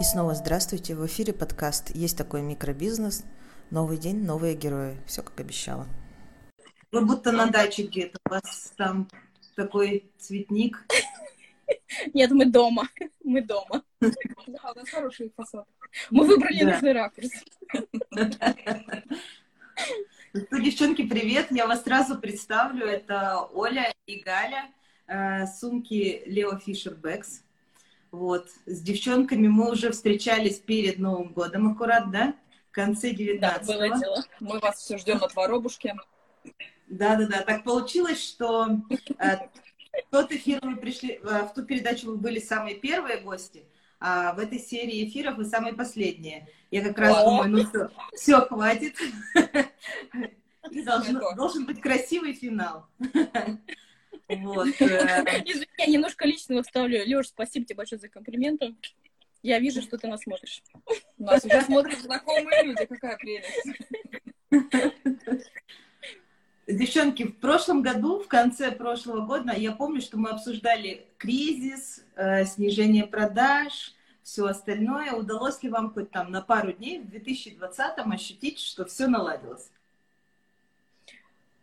И снова здравствуйте. В эфире подкаст «Есть такой микробизнес». Новый день, новые герои. Все как обещала. Вы будто на даче где-то. У вас там такой цветник. Нет, мы дома. Мы дома. Да, у нас хороший фасад. Мы выбрали нужный ракурс. Ну, девчонки, привет! Я вас сразу представлю. Это Оля и Галя, э, сумки Лео Фишер Бэкс. Вот. С девчонками мы уже встречались перед Новым годом аккурат, да? В конце 19 Да, было дело. Мы вас все ждем на воробушке. Да-да-да. Так получилось, что э, в тот эфир вы пришли, э, в ту передачу вы были самые первые гости, а в этой серии эфиров вы самые последние. Я как раз О! думаю, ну все, все хватит. Должен быть красивый финал. Вот. Э. Извини, я немножко личного вставлю. Леш, спасибо тебе большое за комплименты. Я вижу, что ты нас смотришь. Нас уже смотрят знакомые люди, какая прелесть. Девчонки, в прошлом году, в конце прошлого года, я помню, что мы обсуждали кризис, э, снижение продаж, все остальное. Удалось ли вам хоть там на пару дней в 2020 ощутить, что все наладилось?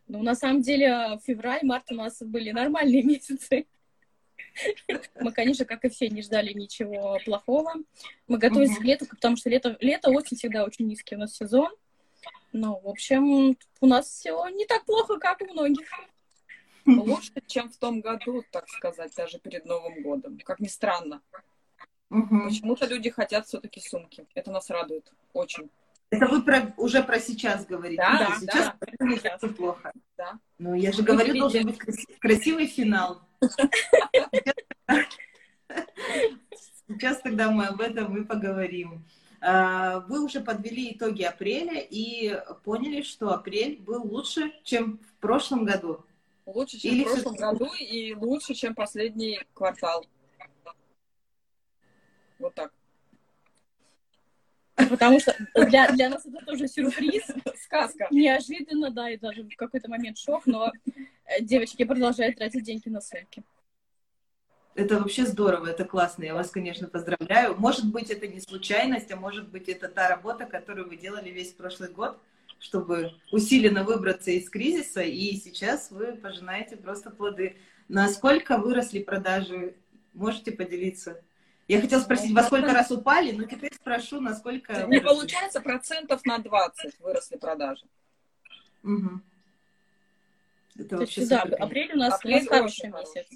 Ну, на самом деле, февраль, март у нас были нормальные месяцы. Мы, конечно, как и все, не ждали ничего плохого. Мы готовились к лету, потому что лето, лето, осень всегда очень низкий у нас сезон. Ну, в общем, у нас все не так плохо, как у многих. Лучше, чем в том году, так сказать, даже перед Новым годом. Как ни странно. Угу. Почему-то люди хотят все-таки сумки. Это нас радует очень. Это вы про, уже про сейчас говорите. Да, да сейчас да, не так плохо. Да. Ну, я же говорю, должен быть красивый финал. Сейчас тогда мы об этом и поговорим. А, вы уже подвели итоги апреля и поняли, что апрель был лучше, чем в прошлом году. Лучше, чем Или в прошлом году и лучше, чем последний квартал. Вот так. Потому что для, для нас это тоже сюрприз, сказка. Неожиданно, да, и даже в какой-то момент шок, но э, девочки продолжают тратить деньги на сумки. Это вообще здорово, это классно. Я вас, конечно, поздравляю. Может быть, это не случайность, а может быть, это та работа, которую вы делали весь прошлый год, чтобы усиленно выбраться из кризиса, и сейчас вы пожинаете просто плоды. Насколько выросли продажи? Можете поделиться? Я хотела спросить, во сколько раз упали, но теперь спрошу, насколько... Не получается, процентов на 20 выросли продажи. Угу. Это вообще есть, да, апрель у нас апрель хороший месяц.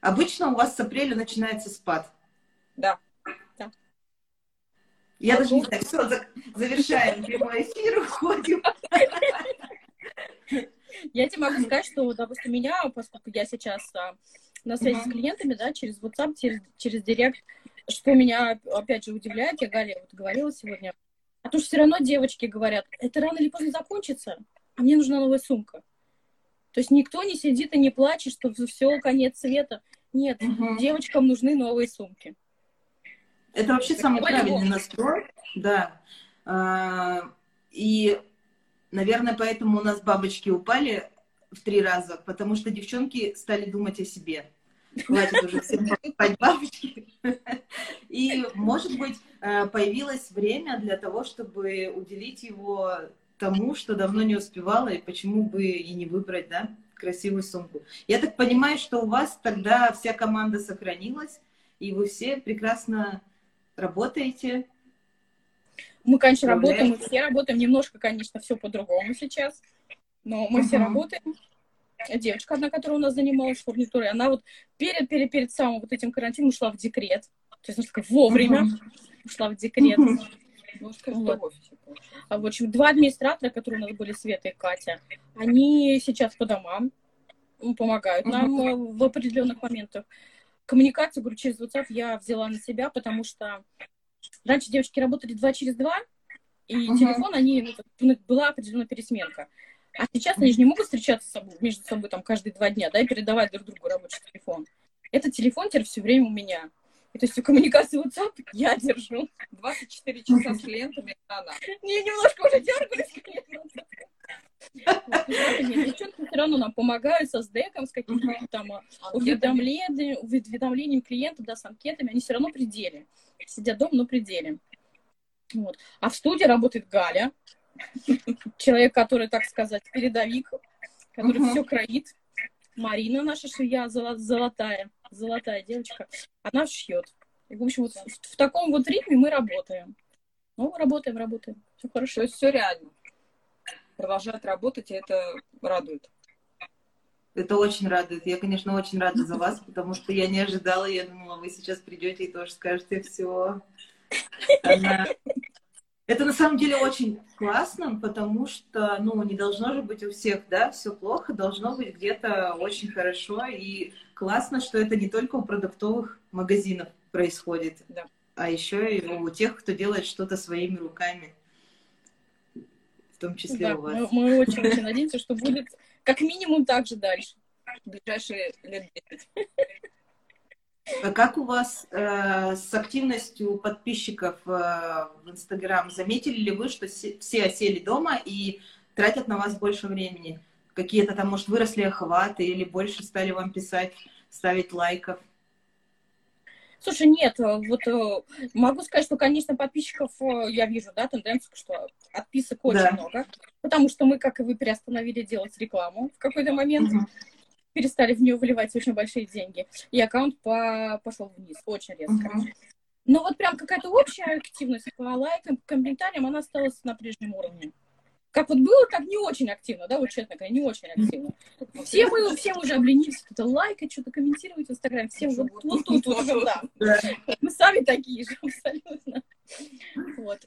Обычно у вас с апреля начинается спад. Да. да. Я даже не знаю, все, завершаем прямой эфир, уходим. Я тебе могу сказать, что, допустим, меня, поскольку я сейчас а, на связи с клиентами, да, через WhatsApp, через, через Директ, что меня, опять же, удивляет, я Галя вот говорила сегодня, а то, что все равно девочки говорят, это рано или поздно закончится, а мне нужна новая сумка. То есть никто не сидит и не плачет, что все, конец света. Нет, угу. девочкам нужны новые сумки. Это вообще самый правильный настрой, да. А, и, наверное, поэтому у нас бабочки упали в три раза, потому что девчонки стали думать о себе. Хватит уже всем покупать бабочки. И, может быть, а, появилось время для того, чтобы уделить его тому, что давно не успевала, и почему бы и не выбрать, да, красивую сумку. Я так понимаю, что у вас тогда вся команда сохранилась, и вы все прекрасно работаете. Мы, конечно, работаем, мы все работаем, немножко, конечно, все по-другому сейчас, но мы uh-huh. все работаем. Девочка одна, которая у нас занималась фурнитурой, она вот перед, перед, перед самым вот этим карантином ушла в декрет. То есть, она такая вовремя uh-huh. ушла в декрет. Uh-huh. Ну, вот. а, в общем, два администратора, которые у нас были, Света и Катя, они сейчас по домам помогают нам uh-huh. в определенных моментах. Коммуникацию, говорю, через WhatsApp я взяла на себя, потому что раньше девочки работали два через два, и uh-huh. телефон, они, ну, была определенная пересменка. А сейчас они же не могут встречаться с собой, между собой там каждые два дня, да, и передавать друг другу рабочий телефон. Этот телефон теперь все время у меня. И то есть всю коммуникацию WhatsApp я держу. 24 часа с клиентами, она. Не, немножко уже дергаюсь, Девчонки все равно нам помогают со сдеком, с какими-то там а, уведомлениями, уведомлением клиентов, да, с анкетами. Они все равно пределе. Сидят дома, но пределе. Вот. А в студии работает Галя, человек, который, так сказать, передовик, который uh-huh. все кроит. Марина, наша швея, золотая, золотая девочка, она шьет. И, в общем, вот в, в таком вот ритме мы работаем. Ну, работаем, работаем. Все хорошо. То есть все реально. Продолжает работать, и это радует. Это очень радует. Я, конечно, очень рада за вас, потому что я не ожидала. Я думала, вы сейчас придете и тоже скажете все. Она это на самом деле очень классно, потому что, ну, не должно же быть у всех, да, все плохо, должно быть где-то очень хорошо. И классно, что это не только у продуктовых магазинов происходит, да. а еще и у тех, кто делает что-то своими руками. В том числе да, у вас. Мы, мы очень-очень надеемся, что будет как минимум так же дальше. В ближайшие лет 10. А как у вас э, с активностью подписчиков э, в Инстаграм? Заметили ли вы, что все осели дома и тратят на вас больше времени? Какие-то там, может, выросли охваты или больше стали вам писать, ставить лайков? Слушай, нет, э, вот э, могу сказать, что, конечно, подписчиков э, я вижу, да, тенденцию, что отписок очень да. много, потому что мы, как и вы, приостановили делать рекламу в какой-то момент. Угу перестали в нее выливать очень большие деньги. И аккаунт по пошел вниз очень резко. Uh-huh. Но вот прям какая-то общая активность по лайкам, по комментариям, она осталась на прежнем уровне. Как вот было, так не очень активно, да, вот честно говоря, не очень активно. Все мы, все уже обленились, что-то лайкать, что-то комментировать в Инстаграме, все вот, вот тут, вот, да. Мы сами такие же абсолютно. Вот.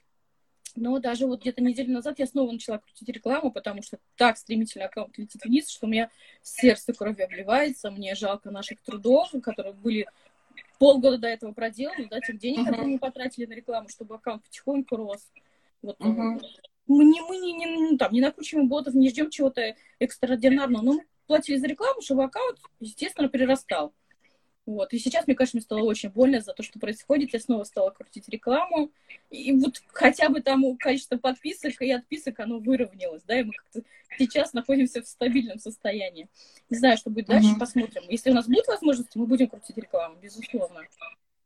Но даже вот где-то неделю назад я снова начала крутить рекламу, потому что так стремительно аккаунт летит вниз, что у меня сердце кровью обливается, мне жалко наших трудов, которые были полгода до этого проделаны, да, тех денег, uh-huh. которые мы потратили на рекламу, чтобы аккаунт потихоньку рос. Вот, uh-huh. Мы, не, мы не, не, ну, там, не накручиваем ботов, не ждем чего-то экстраординарного, но мы платили за рекламу, чтобы аккаунт, естественно, перерастал. Вот. И сейчас, мне кажется, мне стало очень больно за то, что происходит. Я снова стала крутить рекламу. И вот хотя бы там количество подписок и отписок, оно выровнялось, да, и мы как-то сейчас находимся в стабильном состоянии. Не знаю, что будет дальше, uh-huh. посмотрим. Если у нас будет возможность, мы будем крутить рекламу, безусловно.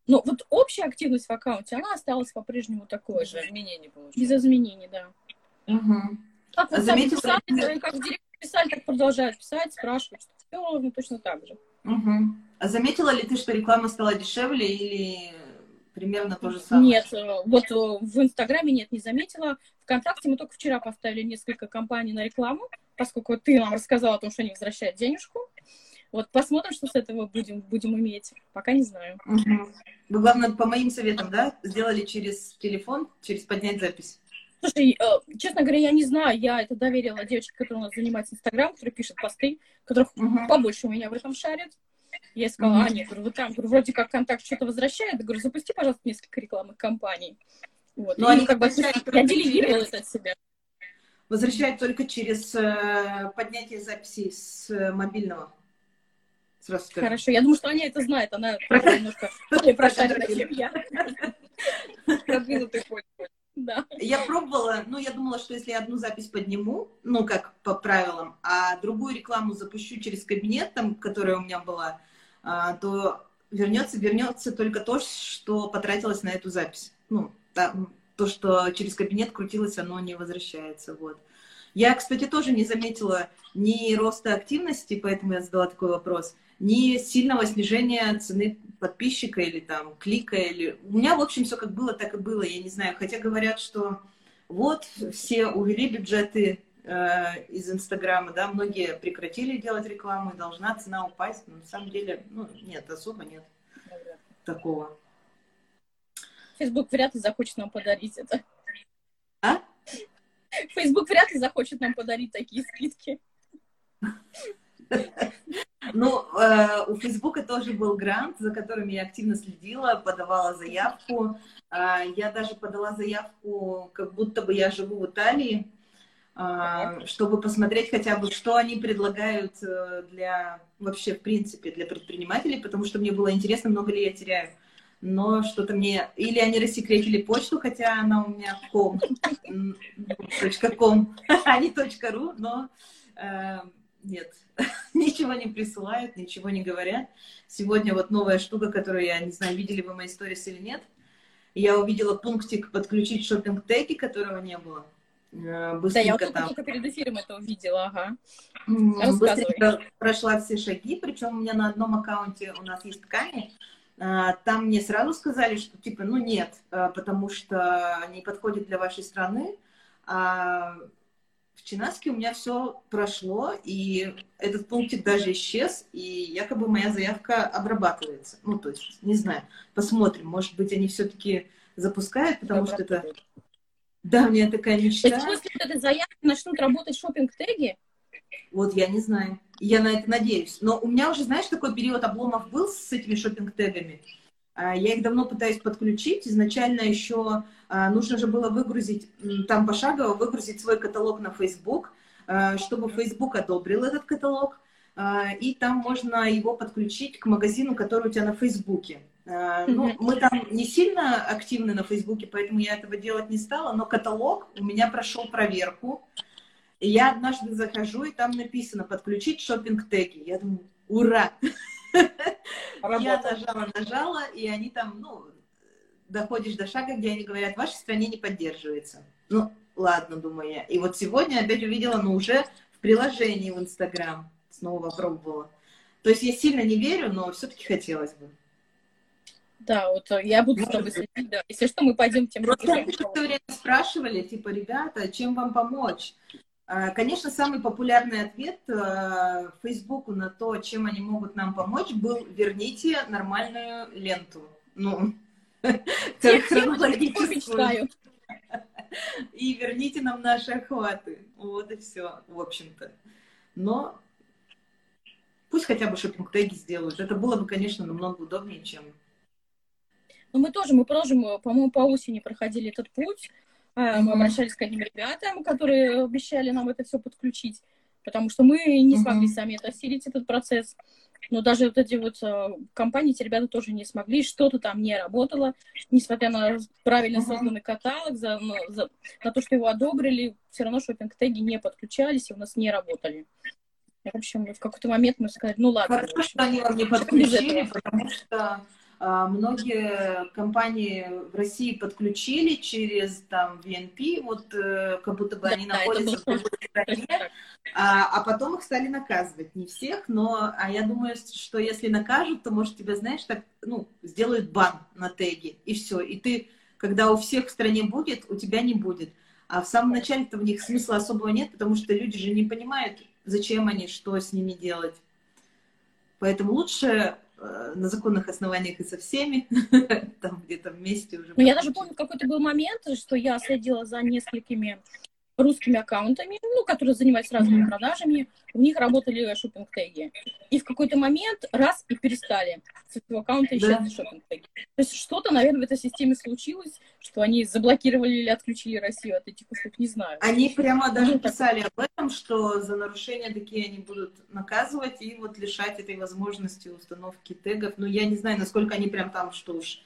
Но вот общая активность в аккаунте, она осталась по-прежнему такой Без же. Без изменений, получается. Без изменений, да. Угу. Как вот Заметила... писали, как в директ писали, так продолжают писать, спрашивают, что все ровно точно так же. Угу. А заметила ли ты, что реклама стала дешевле или примерно то же самое? Нет, э, вот э, в Инстаграме нет, не заметила. Вконтакте мы только вчера поставили несколько компаний на рекламу, поскольку ты нам рассказала о том, что они возвращают денежку. Вот посмотрим, что с этого будем, будем иметь. Пока не знаю. Угу. Вы, главное, по моим советам, да, сделали через телефон, через поднять запись? Слушай, э, честно говоря, я не знаю, я это доверила девочке, которая у нас занимается Инстаграм, которая пишет посты, которых uh-huh. побольше у меня в этом шарит. Я сказала, а, нет, говорю, вот там, говорю, вроде как контакт что-то возвращает, я говорю, запусти, пожалуйста, несколько рекламных кампаний. Вот. Но они как бы я делегировала это от себя. Возвращают только через э, поднятие записи с э, мобильного. Сразу скажу. Хорошо, я думаю, что Аня это знает, она немножко более прошарена, чем я. Продвинутый пользователь. Да. Я пробовала, ну, я думала, что если я одну запись подниму, ну, как по правилам, а другую рекламу запущу через кабинет, там, которая у меня была, а, то вернется, вернется только то, что потратилось на эту запись. Ну, там, то, что через кабинет крутилось, оно не возвращается, вот. Я, кстати, тоже не заметила ни роста активности, поэтому я задала такой вопрос, ни сильного снижения цены подписчика или там клика. Или... У меня, в общем, все как было, так и было, я не знаю. Хотя говорят, что вот все увели бюджеты э, из Инстаграма, да, многие прекратили делать рекламу, и должна цена упасть. Но на самом деле, ну, нет, особо нет такого. Фейсбук вряд ли захочет нам подарить это. А? Фейсбук вряд ли захочет нам подарить такие скидки. Ну, э, у Фейсбука тоже был грант, за которым я активно следила, подавала заявку. Э, я даже подала заявку, как будто бы я живу в Италии, э, чтобы посмотреть хотя бы, что они предлагают э, для вообще, в принципе, для предпринимателей, потому что мне было интересно, много ли я теряю. Но что-то мне... Или они рассекретили почту, хотя она у меня ком, .com, а не .ru, но э, нет, ничего не присылают, ничего не говорят. Сегодня вот новая штука, которую я, не знаю, видели вы мои сторис или нет. Я увидела пунктик подключить шопинг теги которого не было. Быстренько э, да, я вот там... только перед эфиром это увидела, ага. Быстренько прошла все шаги, причем у меня на одном аккаунте у нас есть ткани, там мне сразу сказали, что типа, ну нет, а, потому что они подходят для вашей страны, а в Чинаске у меня все прошло, и этот пунктик даже исчез, и якобы моя заявка обрабатывается. Ну, то есть, не знаю, посмотрим, может быть, они все-таки запускают, потому что это да, у меня такая мечта. То есть после этой заявки начнут работать шопинг-теги? Вот я не знаю. Я на это надеюсь. Но у меня уже, знаешь, такой период обломов был с этими шопинг-тегами. А, я их давно пытаюсь подключить. Изначально еще а, нужно же было выгрузить, там пошагово выгрузить свой каталог на Facebook, а, чтобы Facebook одобрил этот каталог. И там можно его подключить к магазину, который у тебя на Фейсбуке. Ну, мы там не сильно активны на Фейсбуке, поэтому я этого делать не стала, но каталог у меня прошел проверку. И я однажды захожу, и там написано «подключить шопинг-теги». Я думаю, ура! Я нажала, нажала, и они там, ну, доходишь до шага, где они говорят, в вашей стране не поддерживается. Ну, ладно, думаю я. И вот сегодня опять увидела, но уже в приложении в Инстаграм снова попробовала. То есть я сильно не верю, но все-таки хотелось бы. Да, вот э, я буду с тобой следить, да. Если что, мы пойдем тем же все время спрашивали, типа, ребята, чем вам помочь? А, конечно, самый популярный ответ э, Фейсбуку на то, чем они могут нам помочь, был «верните нормальную ленту». Ну, хронологическую. И верните нам наши охваты. Вот и все, в общем-то. Но пусть хотя бы шопинг-теги сделают. Это было бы, конечно, намного удобнее, чем но мы тоже, мы продолжим, по-моему, по осени проходили этот путь. Mm-hmm. Мы обращались к одним ребятам, которые обещали нам это все подключить, потому что мы не смогли сами это осилить, этот процесс. Но даже вот эти вот э, компании, эти ребята тоже не смогли, что-то там не работало, несмотря на правильно созданный каталог, за, за, на то, что его одобрили, все равно шопинг-теги не подключались и у нас не работали. В общем, в какой-то момент мы сказали, ну ладно. Хорошо, что они вам не подключили, потому что многие компании в России подключили через там VNP, вот э, как будто бы они да, находятся в другой стране, а, а потом их стали наказывать. Не всех, но а я думаю, что если накажут, то, может, тебя, знаешь, так, ну, сделают бан на теге, и все. И ты, когда у всех в стране будет, у тебя не будет. А в самом начале-то в них смысла особого нет, потому что люди же не понимают, зачем они, что с ними делать. Поэтому лучше на законных основаниях и со всеми, там где-то вместе уже. Ну, я даже помню, какой-то был момент, что я следила за несколькими русскими аккаунтами, ну, которые занимаются разными продажами, у них работали шопинг-теги. И в какой-то момент раз и перестали. С этого аккаунта исчезли да. шопинг-теги. То есть что-то, наверное, в этой системе случилось, что они заблокировали или отключили Россию от этих услуг, не знаю. Они прямо даже ну, писали об этом, что за нарушения такие они будут наказывать и вот лишать этой возможности установки тегов. Но я не знаю, насколько они прям там, что уж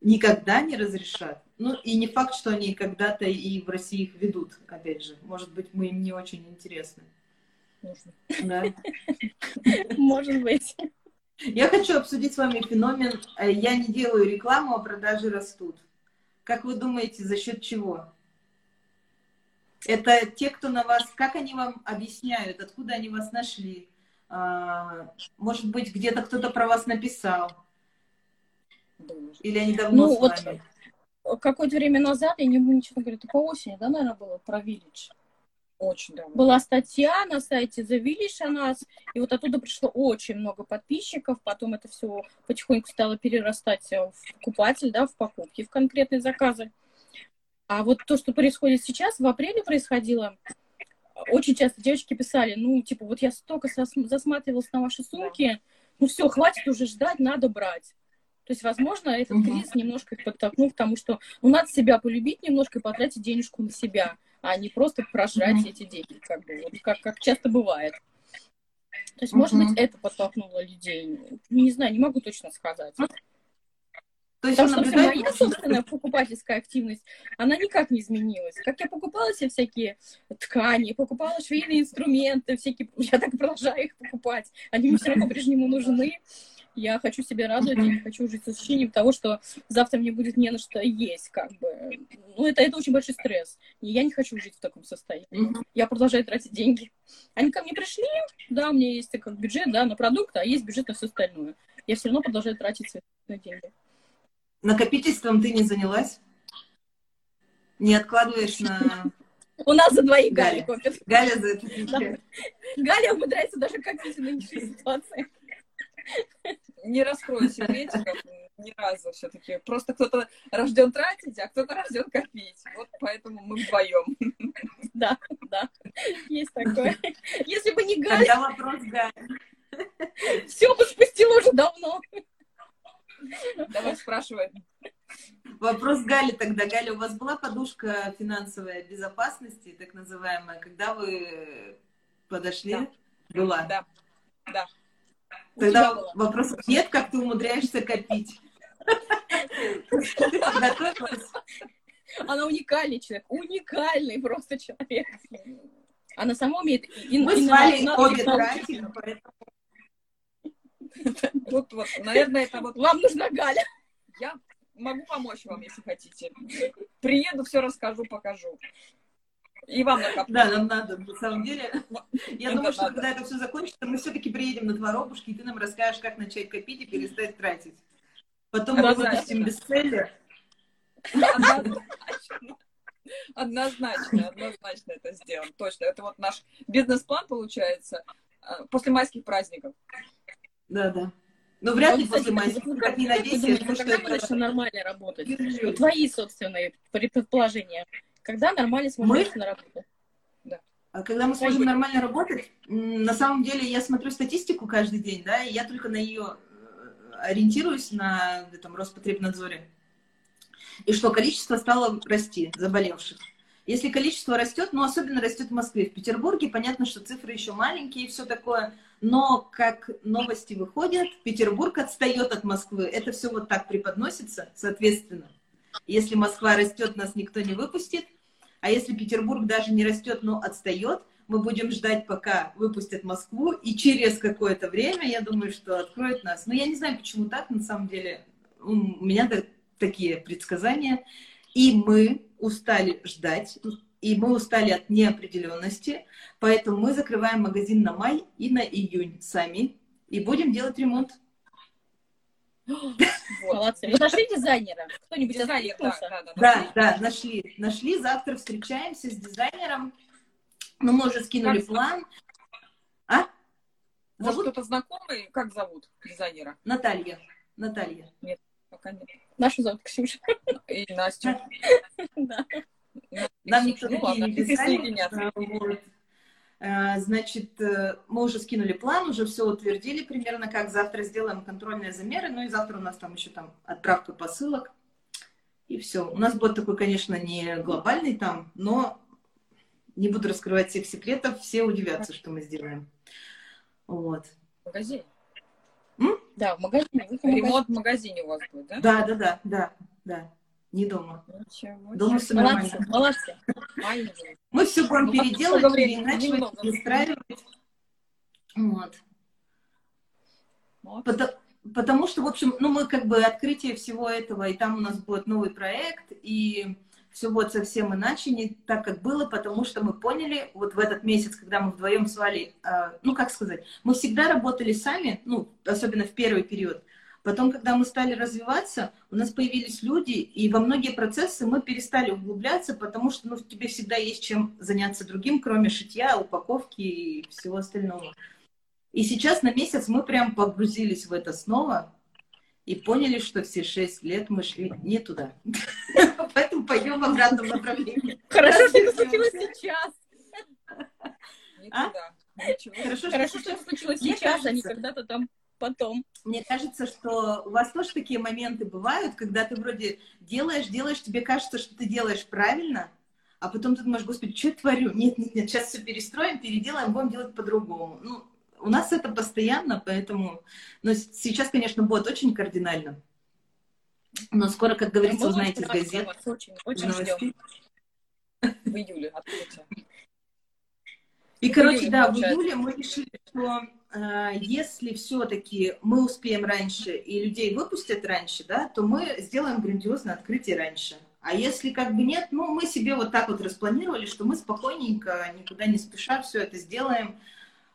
никогда не разрешат. Ну, и не факт, что они когда-то и в России их ведут, опять же. Может быть, мы им не очень интересны. Да. Может быть. Я хочу обсудить с вами феномен э, «я не делаю рекламу, а продажи растут». Как вы думаете, за счет чего? Это те, кто на вас, как они вам объясняют, откуда они вас нашли? А, может быть, где-то кто-то про вас написал? Или они давно ну, с вами? Вот какое-то время назад, я не помню, что говорю, это по осени, да, наверное, было, про Village. Очень давно. Была статья на сайте The Village о нас, и вот оттуда пришло очень много подписчиков, потом это все потихоньку стало перерастать в покупатель, да, в покупки, в конкретные заказы. А вот то, что происходит сейчас, в апреле происходило, очень часто девочки писали, ну, типа, вот я столько засматривалась на ваши сумки, ну все, хватит уже ждать, надо брать. То есть, возможно, этот угу. кризис немножко их подтолкнул к тому, что ну, надо себя полюбить немножко и потратить денежку на себя, а не просто прожрать угу. эти деньги, как бы, вот, как, как часто бывает. То есть, угу. может быть, это подтолкнуло людей. Не знаю, не могу точно сказать. То есть Потому что моя собственная покупательская активность, она никак не изменилась. Как я покупала себе всякие ткани, покупала швейные инструменты, всякие, я так продолжаю их покупать. Они мне все равно по-прежнему нужны. Я хочу себя радовать, я не хочу жить с ощущением того, что завтра мне будет не на что есть, как бы. Ну, это, это очень большой стресс. И я не хочу жить в таком состоянии. Я продолжаю тратить деньги. Они ко мне пришли, да, у меня есть как бюджет, да, на продукты, а есть бюджет на все остальное. Я все равно продолжаю тратить свои деньги. Накопительством ты не занялась? Не откладываешь на... У нас за двоих Галя копит. Галя за это. Галя умудряется даже копить в нынешней ситуации. Не раскрою секретиков ни разу все-таки. Просто кто-то рожден тратить, а кто-то рожден копить. Вот поэтому мы вдвоем. Да, да, есть такое. Если бы не Галя... Тогда вопрос Галя. Все бы спустила уже давно. Давай спрашивай. Вопрос Гали тогда. Галя, у вас была подушка финансовой безопасности, так называемая, когда вы подошли? Да. Была? Да. Да. Тогда вопросов нет, как ты умудряешься копить. Она уникальный человек, уникальный просто человек. Она сама умеет... Мы с Валей обе тратим, поэтому вот, вот, наверное, это вот... Вам нужна Галя. Я могу помочь вам, если хотите. Приеду, все расскажу, покажу. И вам накоплю. Да, нам надо, на самом деле. Я думаю, что когда это все закончится, мы все-таки приедем на Творобушки, и ты нам расскажешь, как начать копить и перестать тратить. Потом мы выпустим бестселлер. Однозначно, однозначно это сделаем. Точно. Это вот наш бизнес-план получается э, после майских праздников. Да, да. Но вряд ли после майских, как не надейся. Когда это... нормально работать? Твои собственные предположения. Когда нормально сможешь на работу? Да. А когда мы сможем нормально работать, на самом деле я смотрю статистику каждый день, да, и я только на ее э, ориентируюсь на этом Роспотребнадзоре. И что количество стало расти заболевших. Если количество растет, ну, особенно растет в Москве. В Петербурге понятно, что цифры еще маленькие и все такое, но как новости выходят, Петербург отстает от Москвы. Это все вот так преподносится, соответственно. Если Москва растет, нас никто не выпустит. А если Петербург даже не растет, но отстает, мы будем ждать, пока выпустят Москву, и через какое-то время, я думаю, что откроют нас. Но я не знаю, почему так, на самом деле. У меня такие предсказания. И мы устали ждать, и мы устали от неопределенности, поэтому мы закрываем магазин на май и на июнь сами, и будем делать ремонт. Молодцы. Вы нашли дизайнера? Кто-нибудь Дизайнер, да, да, да, да, да, нашли. Нашли. Завтра встречаемся с дизайнером. Ну, мы уже скинули как план. А? Зовут? Кто-то знакомый? Как зовут дизайнера? Наталья. Наталья. Нет, пока нет. Нашу зовут Ксюша. И Настю. Да. Нам никто ну, не писали. А, значит, э, мы уже скинули план, уже все утвердили примерно, как завтра сделаем контрольные замеры, ну и завтра у нас там еще там отправка посылок, и все. У нас будет такой, конечно, не глобальный там, но не буду раскрывать всех секретов, все удивятся, что мы сделаем. Вот. Магазин? М? Да, в магазине. Ремонт в магазине у вас будет, да? Да, да, да, да, да. Не дома. Ничего, дома все молодцы, нормально. Молодцы. Мы все будем ну, переделать, переиначивать, перестраивать. Вот. вот. Потому, потому что, в общем, ну, мы как бы открытие всего этого, и там у нас будет новый проект, и все будет совсем иначе, не так, как было, потому что мы поняли, вот в этот месяц, когда мы вдвоем с Валей, э, ну, как сказать, мы всегда работали сами, ну, особенно в первый период, Потом, когда мы стали развиваться, у нас появились люди, и во многие процессы мы перестали углубляться, потому что ну, тебе всегда есть чем заняться другим, кроме шитья, упаковки и всего остального. И сейчас на месяц мы прям погрузились в это снова и поняли, что все шесть лет мы шли не туда. Поэтому пойдем в обратном направлении. Хорошо, что это случилось сейчас. Хорошо, что это случилось сейчас, а не когда-то там потом. Мне кажется, что у вас тоже такие моменты бывают, когда ты вроде делаешь, делаешь, тебе кажется, что ты делаешь правильно, а потом ты думаешь, господи, что я творю? Нет, нет, нет, сейчас все перестроим, переделаем, будем делать по-другому. Ну, у нас это постоянно, поэтому... Но сейчас, конечно, будет очень кардинально. Но скоро, как говорится, узнаете из газет. Очень, очень ждем. В июле открытие. И, короче, да, в июле мы решили, что если все-таки мы успеем раньше и людей выпустят раньше, да, то мы сделаем грандиозное открытие раньше. А если как бы нет, ну, мы себе вот так вот распланировали, что мы спокойненько, никуда не спеша все это сделаем,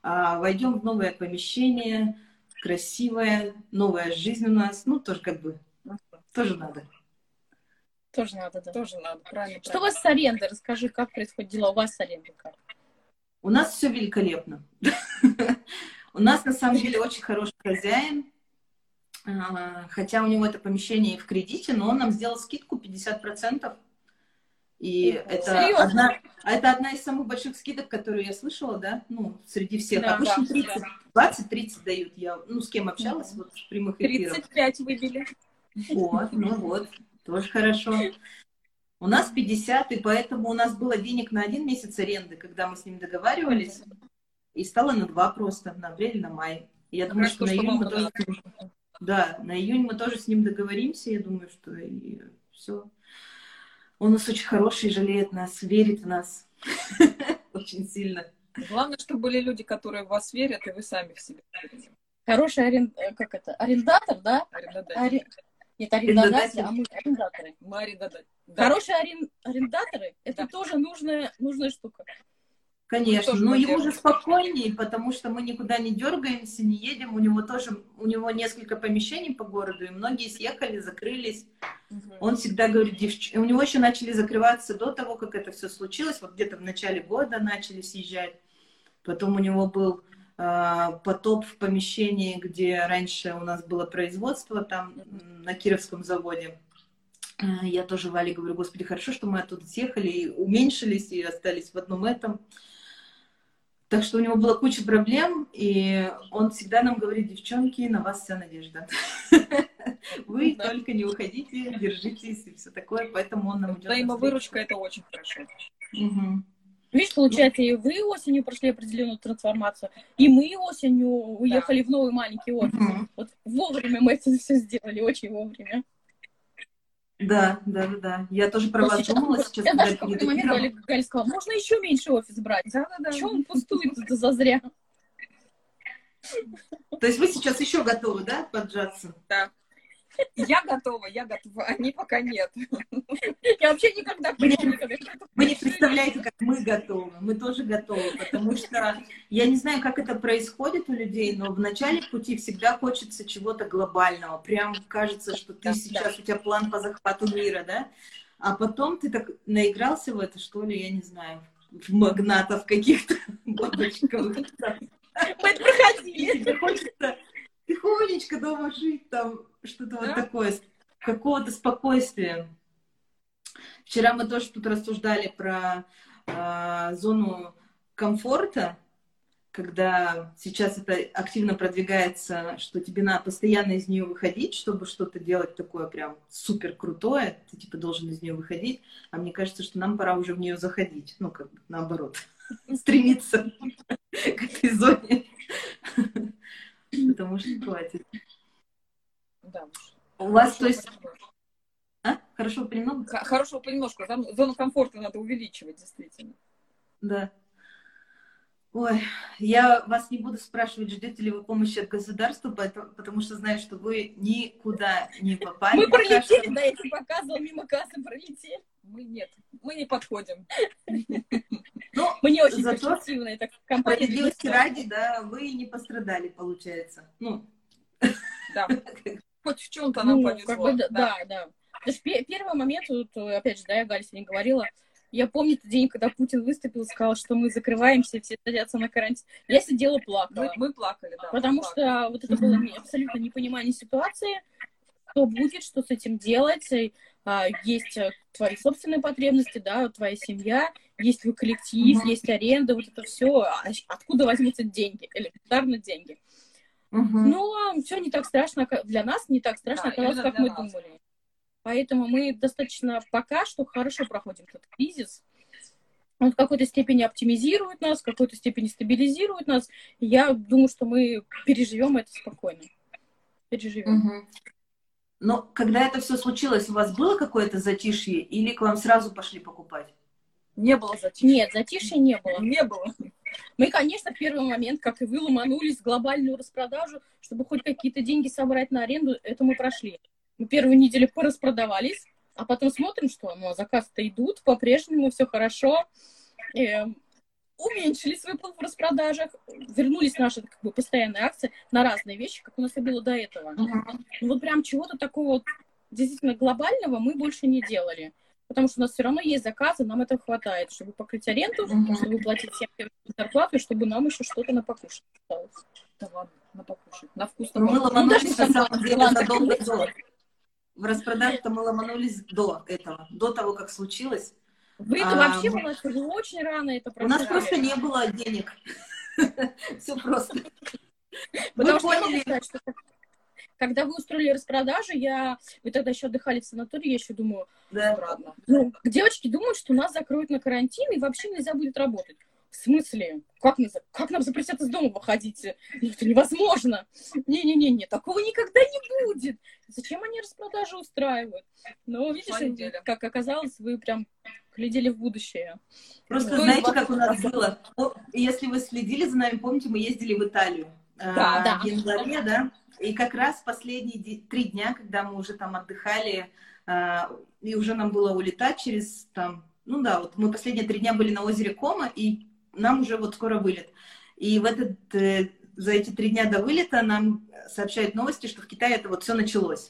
э, войдем в новое помещение, красивое, новая жизнь у нас, ну, тоже как бы, тоже надо. Тоже надо, да. Тоже надо, правильно. Что у вас с арендой? Расскажи, как происходит дела у вас с арендой? Как? У нас все великолепно. У нас на самом деле очень хороший хозяин, а, хотя у него это помещение и в кредите, но он нам сделал скидку 50%. И это одна, это одна из самых больших скидок, которую я слышала, да, ну, среди всех. Да, Обычно 30, да. 20-30 дают. Я, ну, с кем общалась, вот, в прямых эфирах. 35 выбили. Вот, ну вот, тоже хорошо. У нас 50, и поэтому у нас было денег на один месяц аренды, когда мы с ним договаривались, и стало на два просто, на апрель, на май. И я думаю, что, что на июнь мы тоже... Да, на июнь мы тоже с ним договоримся, я думаю, что и все. Он у нас очень хороший, жалеет нас, верит в нас очень сильно. Главное, чтобы были люди, которые в вас верят, и вы сами в себя верите. Хороший аренд... Э, как это? арендатор, да? Арендодатель. Ари... Нет, арендодатель, а мы арендаторы. Мы арендодатели. Да. Хорошие арен... арендаторы, это да. тоже нужная, нужная штука. Конечно, но ему же спокойнее, потому что мы никуда не дергаемся, не едем. У него тоже, у него несколько помещений по городу, и многие съехали, закрылись. Угу. Он всегда говорит, девч... у него еще начали закрываться до того, как это все случилось. Вот где-то в начале года начали съезжать. Потом у него был э, потоп в помещении, где раньше у нас было производство, там на Кировском заводе. Э, я тоже Вале говорю, господи, хорошо, что мы оттуда съехали и уменьшились, и остались в одном этом. Так что у него была куча проблем, и он всегда нам говорит, девчонки, на вас вся надежда. Вы только не уходите, держитесь и все такое, поэтому он нам идет. Взаимовыручка это очень хорошо. Видишь, получается, и вы осенью прошли определенную трансформацию, и мы осенью уехали в новый маленький офис. Вот вовремя мы это все сделали, очень вовремя. Да, да, да, да. Я тоже про вас думала сейчас. Я даже в какой-то момент Галя, Галя сказала, можно еще меньше офис брать. Да, да, да. Чего он пустует это зазря? То есть вы сейчас еще готовы, да, поджаться? Да. Я готова, я готова, они пока нет. Я вообще никогда вы не, вы не представляете, как мы готовы. Мы тоже готовы, потому что я не знаю, как это происходит у людей, но в начале пути всегда хочется чего-то глобального. Прям кажется, что ты да, сейчас, да. у тебя план по захвату мира, да? А потом ты так наигрался в это, что ли, я не знаю, в магнатов каких-то бабочковых. Мы это проходили. Тебе хочется тихонечко дома жить, там что-то да? вот такое, какого-то спокойствия. Вчера мы тоже тут рассуждали про э, зону комфорта, когда сейчас это активно продвигается, что тебе надо постоянно из нее выходить, чтобы что-то делать такое прям супер крутое, ты типа должен из нее выходить, а мне кажется, что нам пора уже в нее заходить, ну как бы наоборот, стремиться к этой зоне потому что хватит. Да. У вас, то есть... А? Хорошего понемногу? Хорошего понемножку. Там зону комфорта надо увеличивать, действительно. Да. Ой, я вас не буду спрашивать, ждете ли вы помощи от государства, потому что знаю, что вы никуда не попали. Мы пролетели, да, я тебе показывала, мимо кассы пролетели. Мы нет, мы не подходим. Ну, мы не очень перспективные, так справедливости ради, да, вы не пострадали, получается. Ну, да. Хоть в чем-то нам ну, повезло. Как бы, да, да. да. Даже первый момент, вот, опять же, да, я Галя сегодня говорила, я помню тот день, когда Путин выступил, сказал, что мы закрываемся, все садятся на карантин. Я сидела, плакала. Мы, мы плакали, да. Потому что плакали. вот это было абсолютно непонимание ситуации, что будет, что с этим делать. А, есть э, твои собственные потребности, да, твоя семья, есть твой коллектив, mm-hmm. есть аренда, вот это все. А откуда возьмутся деньги? Элементарно деньги. Mm-hmm. Но все не так страшно для нас, не так страшно да, оказалось, как мы нас. думали. Поэтому мы достаточно пока что хорошо проходим этот кризис. Он в какой-то степени оптимизирует нас, в какой-то степени стабилизирует нас. Я думаю, что мы переживем это спокойно. Переживем. Угу. Но когда это все случилось, у вас было какое-то затишье или к вам сразу пошли покупать? Не было затишья. Нет, затишья не было. Не было. Мы, конечно, в первый момент, как и вы, ломанулись в глобальную распродажу, чтобы хоть какие-то деньги собрать на аренду. Это мы прошли. Мы первую неделю пораспродавались, а потом смотрим, что ну, заказы-то идут, по-прежнему все хорошо. И эм, уменьшили свой пул в распродажах, вернулись наши как бы, постоянные акции на разные вещи, как у нас и было до этого. Uh-huh. Ну, вот прям чего-то такого действительно глобального мы больше не делали. Потому что у нас все равно есть заказы, нам этого хватает, чтобы покрыть аренду, uh-huh. чтобы платить всем зарплату, и чтобы нам еще что-то на покушать осталось. Да ладно, на покушать. На вкус мы ломанулись, на самом деле, задолго до. В распродаже-то мы ломанулись до этого, до того, как случилось. Вы-то а, вообще у нас очень рано это У нас просто не было денег. Все просто. Потому что поняли... что когда вы устроили распродажу, я... Вы тогда еще отдыхали в санатории, я еще думаю, да. ладно. Ну, девочки думают, что нас закроют на карантин, и вообще нельзя будет работать. В смысле? Как, мы, как нам запретят из дома выходить? Ну, это невозможно. Не-не-не, такого никогда не будет. Зачем они распродажу устраивают? Но видишь, как оказалось, вы прям глядели в будущее. Просто ну, знаете, как у нас было? Если вы следили за нами, помните, мы ездили в Италию. Э, да, да. В январе, да? И как раз последние три дня, когда мы уже там отдыхали, э, и уже нам было улетать через там, ну да, вот мы последние три дня были на озере Кома, и нам уже вот скоро вылет. И в этот, э, за эти три дня до вылета нам сообщают новости, что в Китае это вот все началось.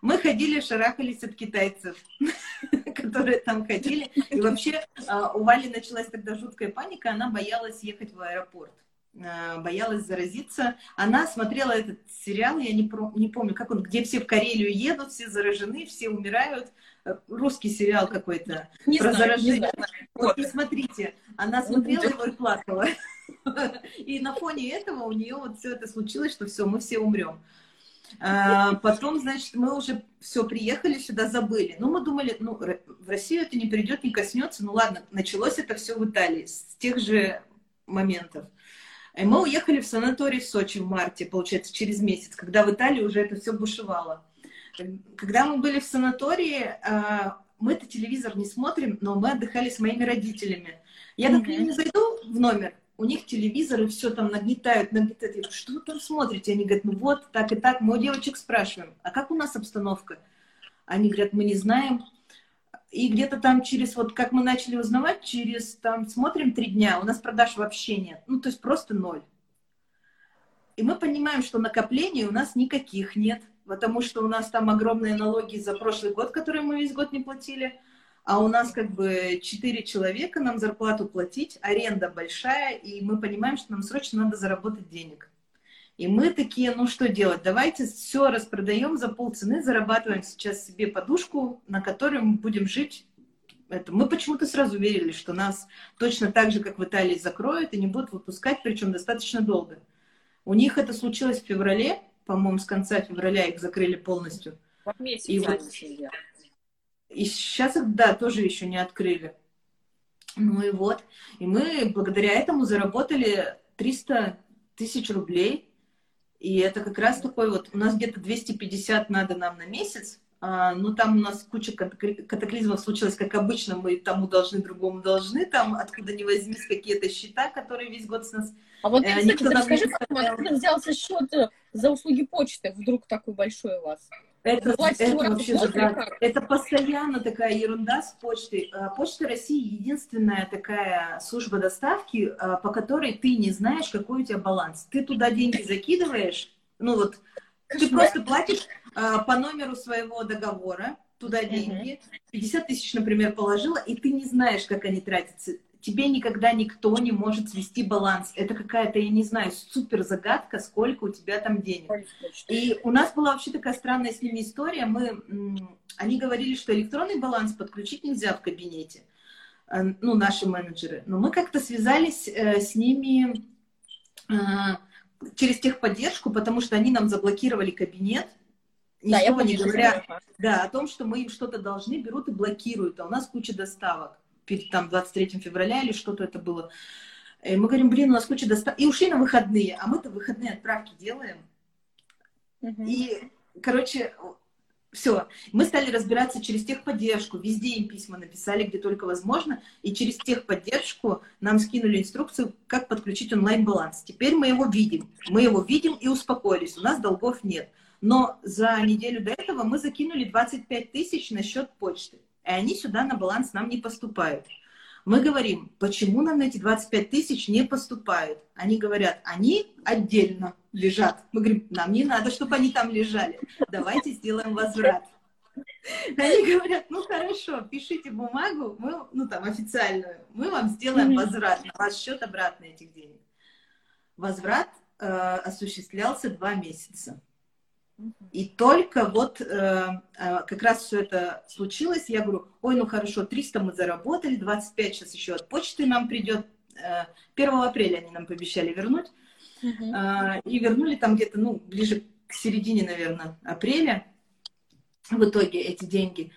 Мы ходили, шарахались от китайцев, которые там ходили. И вообще а, у Вали началась тогда жуткая паника, она боялась ехать в аэропорт а, боялась заразиться. Она смотрела этот сериал, я не, про, не помню, как он, где все в Карелию едут, все заражены, все умирают. Русский сериал какой-то не про знаю, заражение. Не знаю. Вот, посмотрите, она смотрела его и плакала. И на фоне этого у нее вот все это случилось, что все, мы все умрем. А, потом, значит, мы уже все приехали сюда, забыли. Ну, мы думали, ну, в Россию это не придет, не коснется. Ну, ладно, началось это все в Италии с тех же моментов. И мы уехали в санаторий в Сочи в марте, получается, через месяц, когда в Италии уже это все бушевало. Когда мы были в санатории, а, мы это телевизор не смотрим, но мы отдыхали с моими родителями. Я mm-hmm. к ним не зайду в номер, у них телевизор, и все там нагнетают, нагнетают. Я говорю, что вы там смотрите? Они говорят, ну вот, так и так. Мы у девочек спрашиваем, а как у нас обстановка? Они говорят, мы не знаем. И где-то там через, вот как мы начали узнавать, через там смотрим три дня, у нас продаж вообще нет. Ну, то есть просто ноль. И мы понимаем, что накоплений у нас никаких нет, потому что у нас там огромные налоги за прошлый год, которые мы весь год не платили а у нас как бы четыре человека, нам зарплату платить, аренда большая, и мы понимаем, что нам срочно надо заработать денег. И мы такие, ну что делать, давайте все распродаем за полцены, зарабатываем сейчас себе подушку, на которой мы будем жить. Это. Мы почему-то сразу верили, что нас точно так же, как в Италии, закроют и не будут выпускать, причем достаточно долго. У них это случилось в феврале, по-моему, с конца февраля их закрыли полностью. Вот месяц и вот, и сейчас их, да, тоже еще не открыли. Ну и вот. И мы благодаря этому заработали 300 тысяч рублей. И это как раз такой вот, у нас где-то 250 надо нам на месяц, а, ну там у нас куча катаклизмов случилось, как обычно, мы тому должны, другому должны, там откуда ни возьмись какие-то счета, которые весь год с нас... А вот, э, кстати, расскажи, как откуда взялся счет э, за услуги почты, вдруг такой большой у вас? Это, это вообще. Это постоянно такая ерунда с почтой. А, Почта России единственная такая служба доставки, по которой ты не знаешь, какой у тебя баланс. Ты туда деньги закидываешь, ну вот, ты просто платишь а, по номеру своего договора туда деньги, 50 тысяч, например, положила, и ты не знаешь, как они тратятся тебе никогда никто не может свести баланс. Это какая-то, я не знаю, супер загадка, сколько у тебя там денег. И у нас была вообще такая странная с ними история. Мы, они говорили, что электронный баланс подключить нельзя в кабинете, э, ну, наши менеджеры. Но мы как-то связались э, с ними э, через техподдержку, потому что они нам заблокировали кабинет, ни да, не говоря, да, о том, что мы им что-то должны, берут и блокируют, а у нас куча доставок перед там 23 февраля или что-то это было. И мы говорим, блин, у нас куча доставок. И ушли на выходные, а мы-то выходные отправки делаем. Угу. И, короче, Все. Мы стали разбираться через техподдержку. Везде им письма написали, где только возможно. И через техподдержку нам скинули инструкцию, как подключить онлайн-баланс. Теперь мы его видим. Мы его видим и успокоились. У нас долгов нет. Но за неделю до этого мы закинули 25 тысяч на счет почты. И они сюда на баланс нам не поступают. Мы говорим, почему нам эти 25 тысяч не поступают? Они говорят, они отдельно лежат. Мы говорим, нам не надо, чтобы они там лежали. Давайте сделаем возврат. Они говорят, ну хорошо, пишите бумагу, мы, ну там официальную, мы вам сделаем возврат на ваш счет обратно этих денег. Возврат э, осуществлялся два месяца. И только вот э, э, как раз все это случилось, я говорю, ой, ну хорошо, 300 мы заработали, 25 сейчас еще от почты нам придет. Э, 1 апреля они нам пообещали вернуть. Uh-huh. Э, и вернули там где-то, ну, ближе к середине, наверное, апреля в итоге эти деньги.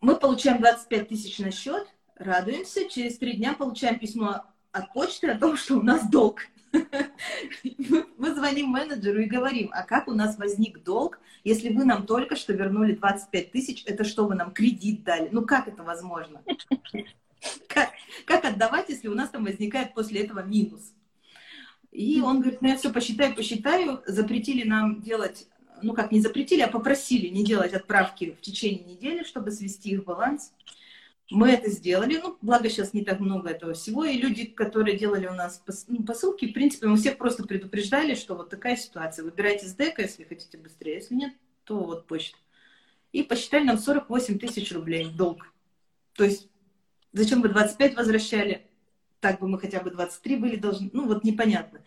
Мы получаем 25 тысяч на счет, радуемся, через три дня получаем письмо от почты о том, что у нас долг. Мы звоним менеджеру и говорим, а как у нас возник долг, если вы нам только что вернули 25 тысяч, это что, вы нам кредит дали? Ну как это возможно? Как, как отдавать, если у нас там возникает после этого минус? И он говорит, ну я все посчитаю, посчитаю, запретили нам делать, ну как не запретили, а попросили не делать отправки в течение недели, чтобы свести их баланс. Мы это сделали, ну, благо сейчас не так много этого всего, и люди, которые делали у нас ну, посылки, в принципе, мы всех просто предупреждали, что вот такая ситуация. Выбирайте с дека, если хотите быстрее, если нет, то вот почта. И посчитали нам 48 тысяч рублей долг. То есть, зачем вы 25 возвращали? Так бы мы хотя бы 23 были должны, ну вот непонятно.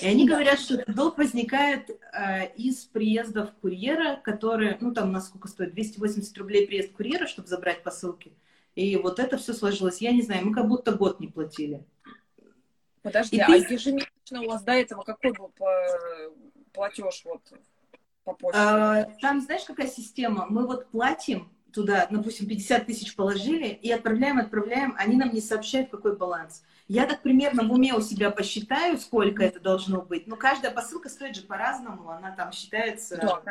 И они говорят, что этот долг возникает э, из приездов курьера, которые, ну там у нас сколько стоит, 280 рублей приезд курьера, чтобы забрать посылки. И вот это все сложилось. Я не знаю, мы как будто год не платили. Подожди, и а ты... ежемесячно у вас до этого какой был платеж вот по почте? А, там, знаешь, какая система? Мы вот платим туда, допустим, 50 тысяч положили и отправляем, отправляем, они нам не сообщают, какой баланс. Я так примерно в уме у себя посчитаю, сколько это должно быть. Но каждая посылка стоит же по-разному, она там считается да,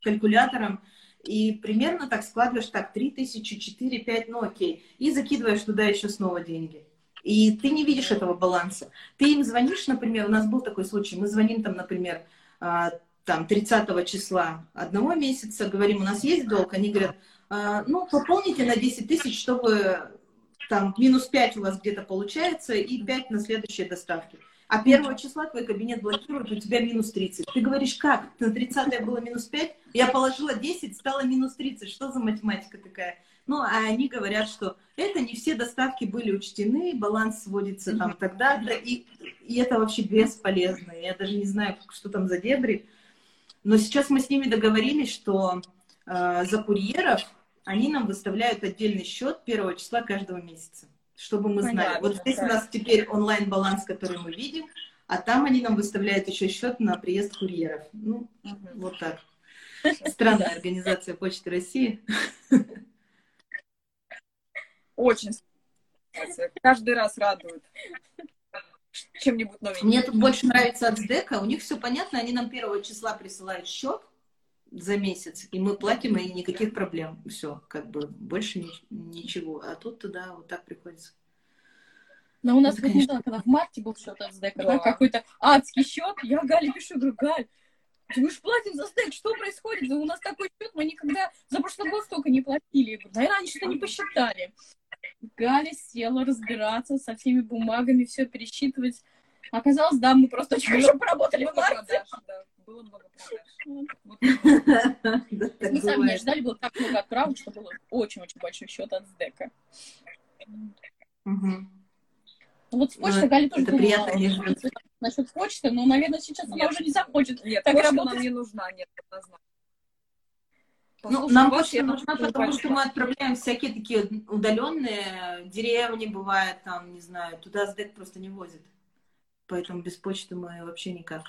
калькулятором. И примерно так складываешь так 3 тысячи, 4, 5, ну окей. И закидываешь туда еще снова деньги. И ты не видишь этого баланса. Ты им звонишь, например, у нас был такой случай, мы звоним там, например, а, там 30 числа одного месяца, говорим, у нас есть долг, они говорят, а, ну, пополните на 10 тысяч, чтобы там минус 5 у вас где-то получается и 5 на следующие доставки а первого числа твой кабинет блокирует, у тебя минус 30. Ты говоришь, как? На 30 было минус 5, я положила 10, стало минус 30. Что за математика такая? Ну, а они говорят, что это не все доставки были учтены, баланс сводится там тогда-то, и, и это вообще бесполезно. Я даже не знаю, что там за дебри. Но сейчас мы с ними договорились, что э, за курьеров они нам выставляют отдельный счет первого числа каждого месяца чтобы мы знали. Понятно, вот здесь да. у нас теперь онлайн-баланс, который мы видим, а там они нам выставляют еще счет на приезд курьеров. Ну, угу. вот так. Странная организация Почты России. Очень Каждый раз радует чем-нибудь новеньким. Мне тут больше нравится от СДЭКа. У них все понятно. Они нам первого числа присылают счет за месяц, и мы платим, и никаких проблем. Все, как бы больше ни, ничего. А тут туда вот так приходится. Но у нас это, вот конечно... когда в марте был счет от СДЭКа, да. какой-то адский счет, я Гале пишу, говорю, Галь, мы же платим за стек, что происходит? У нас такой счет, мы никогда за прошлый год столько не платили. Я говорю, наверное, они что-то не посчитали. Галя села разбираться со всеми бумагами, все пересчитывать. Оказалось, да, мы просто очень хорошо поработали в марте. Было много продаж. Мы сами не ждали, было так много отправок, что было очень-очень большой счет от СДЭКа. Вот с почтой Гали тоже это приятно насчет почты, но, наверное, сейчас она уже не захочет. Нет, так почта нам не нужна, нет, однозначно. Ну, нам почта нужна, потому что мы отправляем всякие такие удаленные деревни, бывает, там, не знаю, туда СДЭК просто не возит. Поэтому без почты мы вообще никак.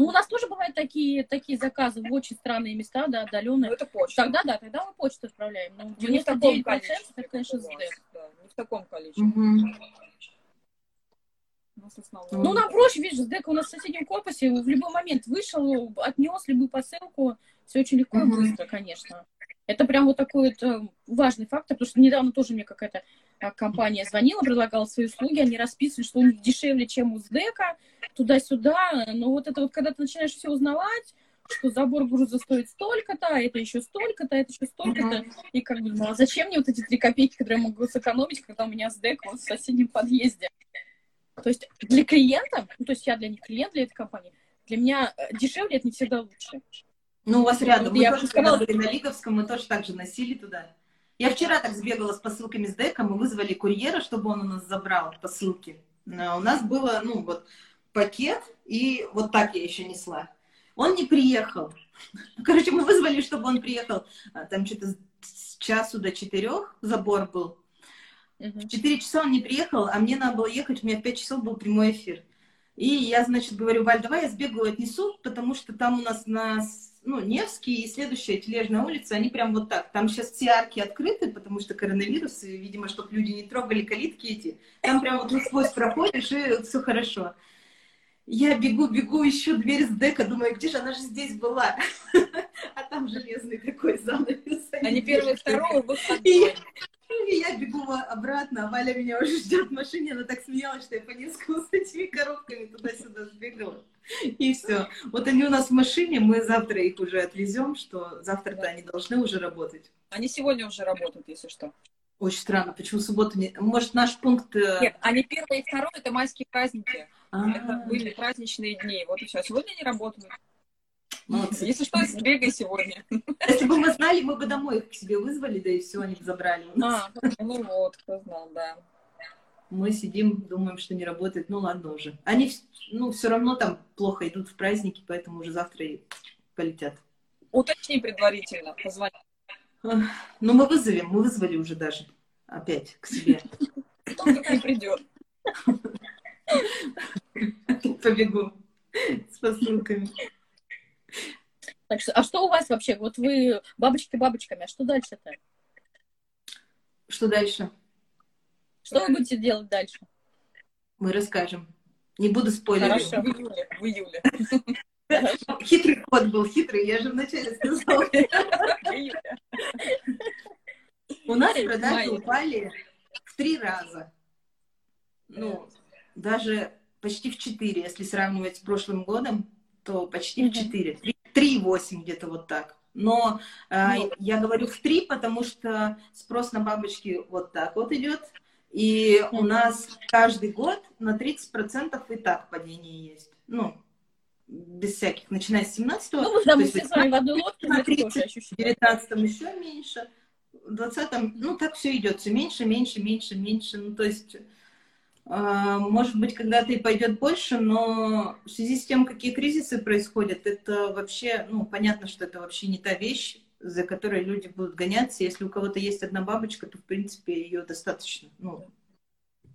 Ну, у нас тоже бывают такие, такие заказы в очень странные места, да, отдаленные. Ну, это почта. Тогда, да, тогда мы почту отправляем. Ну, 99% не в таком количестве, это, конечно, СДЭК. Да, не в таком количестве. Угу. Ну, нам проще, видишь, СДЭК у нас в соседнем корпусе в любой момент вышел, отнес любую посылку, Все очень легко и быстро, конечно. Это прям вот такой вот э, важный фактор, потому что недавно тоже мне какая-то компания звонила, предлагала свои услуги, они расписывали, что у них дешевле, чем у СДЭКа, туда-сюда. Но вот это вот, когда ты начинаешь все узнавать, что забор груза стоит столько-то, а это еще столько-то, а это еще столько-то. Uh-huh. И как бы, ну а зачем мне вот эти три копейки, которые я могу сэкономить, когда у меня СДЭК вот в соседнем подъезде? То есть для клиента, ну, то есть я для них клиент, для этой компании, для меня э, дешевле это не всегда лучше. Ну, у вас рядом. Мы я тоже, сказала... когда были на Лиговском, мы тоже так же носили туда. Я вчера так сбегала с посылками с Дека, мы вызвали курьера, чтобы он у нас забрал посылки. А у нас было, ну, вот, пакет, и вот так я еще несла. Он не приехал. Короче, мы вызвали, чтобы он приехал. А, там что-то с часу до четырех забор был. В четыре часа он не приехал, а мне надо было ехать, у меня в пять часов был прямой эфир. И я, значит, говорю, Валь, давай я сбегаю, отнесу, потому что там у нас на ну, Невский и следующая Тележная улица, они прям вот так. Там сейчас все арки открыты, потому что коронавирус, и, видимо, чтобы люди не трогали калитки эти. Там прям вот насквозь проходишь, и все хорошо. Я бегу, бегу, ищу дверь с дека, думаю, где же она же здесь была? А там железный такой занавес. Они первый, второй, выходной. И я бегу обратно, а Валя меня уже ждет в машине, она так смеялась, что я по несколько с этими коробками туда-сюда сбегала. И все. Вот они у нас в машине, мы завтра их уже отвезем, что завтра-то они должны уже работать. Они сегодня уже работают, если что. Очень странно, почему субботу не... Может, наш пункт... Э, Нет, они первые и второй, это майские праздники. А-а-а. Это были праздничные дни. Вот и все. Сегодня они работают. Молодцы. Если что, бегай сегодня. Если бы мы знали, мы бы домой их к себе вызвали, да и все, они бы забрали у нас. А, ну вот, кто знал, да. Мы сидим, думаем, что не работает. Ну ладно уже. Они, ну, все равно там плохо идут в праздники, поэтому уже завтра и полетят. Уточни предварительно, позвони. Ну, мы вызовем, мы вызвали уже даже опять к себе. Кто не придет. Побегу с посылками. Так что, а что у вас вообще? Вот вы бабочки бабочками, а что дальше-то? Что дальше? Что вы будете делать дальше? Мы расскажем. Не буду спойлерить. Хорошо, в июле. В июле. Хитрый ход был, хитрый, я же вначале сказала. У нас продажи упали в три раза. Ну, даже почти в четыре, если сравнивать с прошлым годом то почти в 4. 3,8 где-то вот так. Но э, ну, я говорю в 3, потому что спрос на бабочки вот так вот идет. И у нас каждый год на 30% и так падение есть. Ну, без всяких, начиная с 17 Ну, мы там все с вами в одной лодке, на 30, в 19 еще меньше, в 20 ну, так все идет, все меньше, меньше, меньше, меньше. Ну, то есть может быть, когда-то и пойдет больше, но в связи с тем, какие кризисы происходят, это вообще, ну, понятно, что это вообще не та вещь, за которой люди будут гоняться. Если у кого-то есть одна бабочка, то, в принципе, ее достаточно. Ну,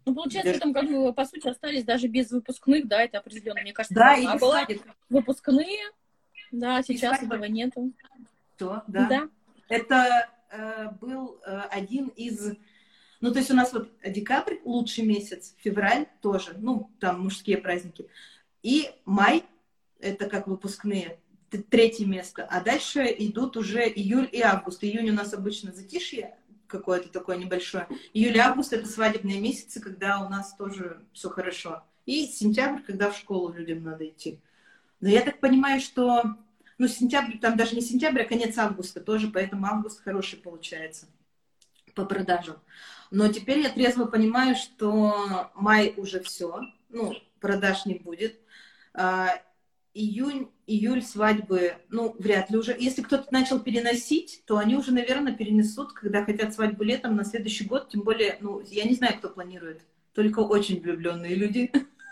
ну, получается, даже... в этом году, по сути, остались даже без выпускных, да, это определенно, мне кажется. Да, и а была выпускные, да, сейчас этого нету. Что, да. да. Это э, был э, один из ну, то есть у нас вот декабрь лучший месяц, февраль тоже, ну, там мужские праздники. И май, это как выпускные, третье место. А дальше идут уже июль и август. Июнь у нас обычно затишье какое-то такое небольшое. Июль и август это свадебные месяцы, когда у нас тоже все хорошо. И сентябрь, когда в школу людям надо идти. Но я так понимаю, что ну, сентябрь, там даже не сентябрь, а конец августа тоже, поэтому август хороший получается по продажам. Но теперь я трезво понимаю, что май уже все, ну, продаж не будет. А, июнь, июль свадьбы, ну, вряд ли уже. Если кто-то начал переносить, то они уже, наверное, перенесут, когда хотят свадьбу летом на следующий год. Тем более, ну, я не знаю, кто планирует. Только очень влюбленные люди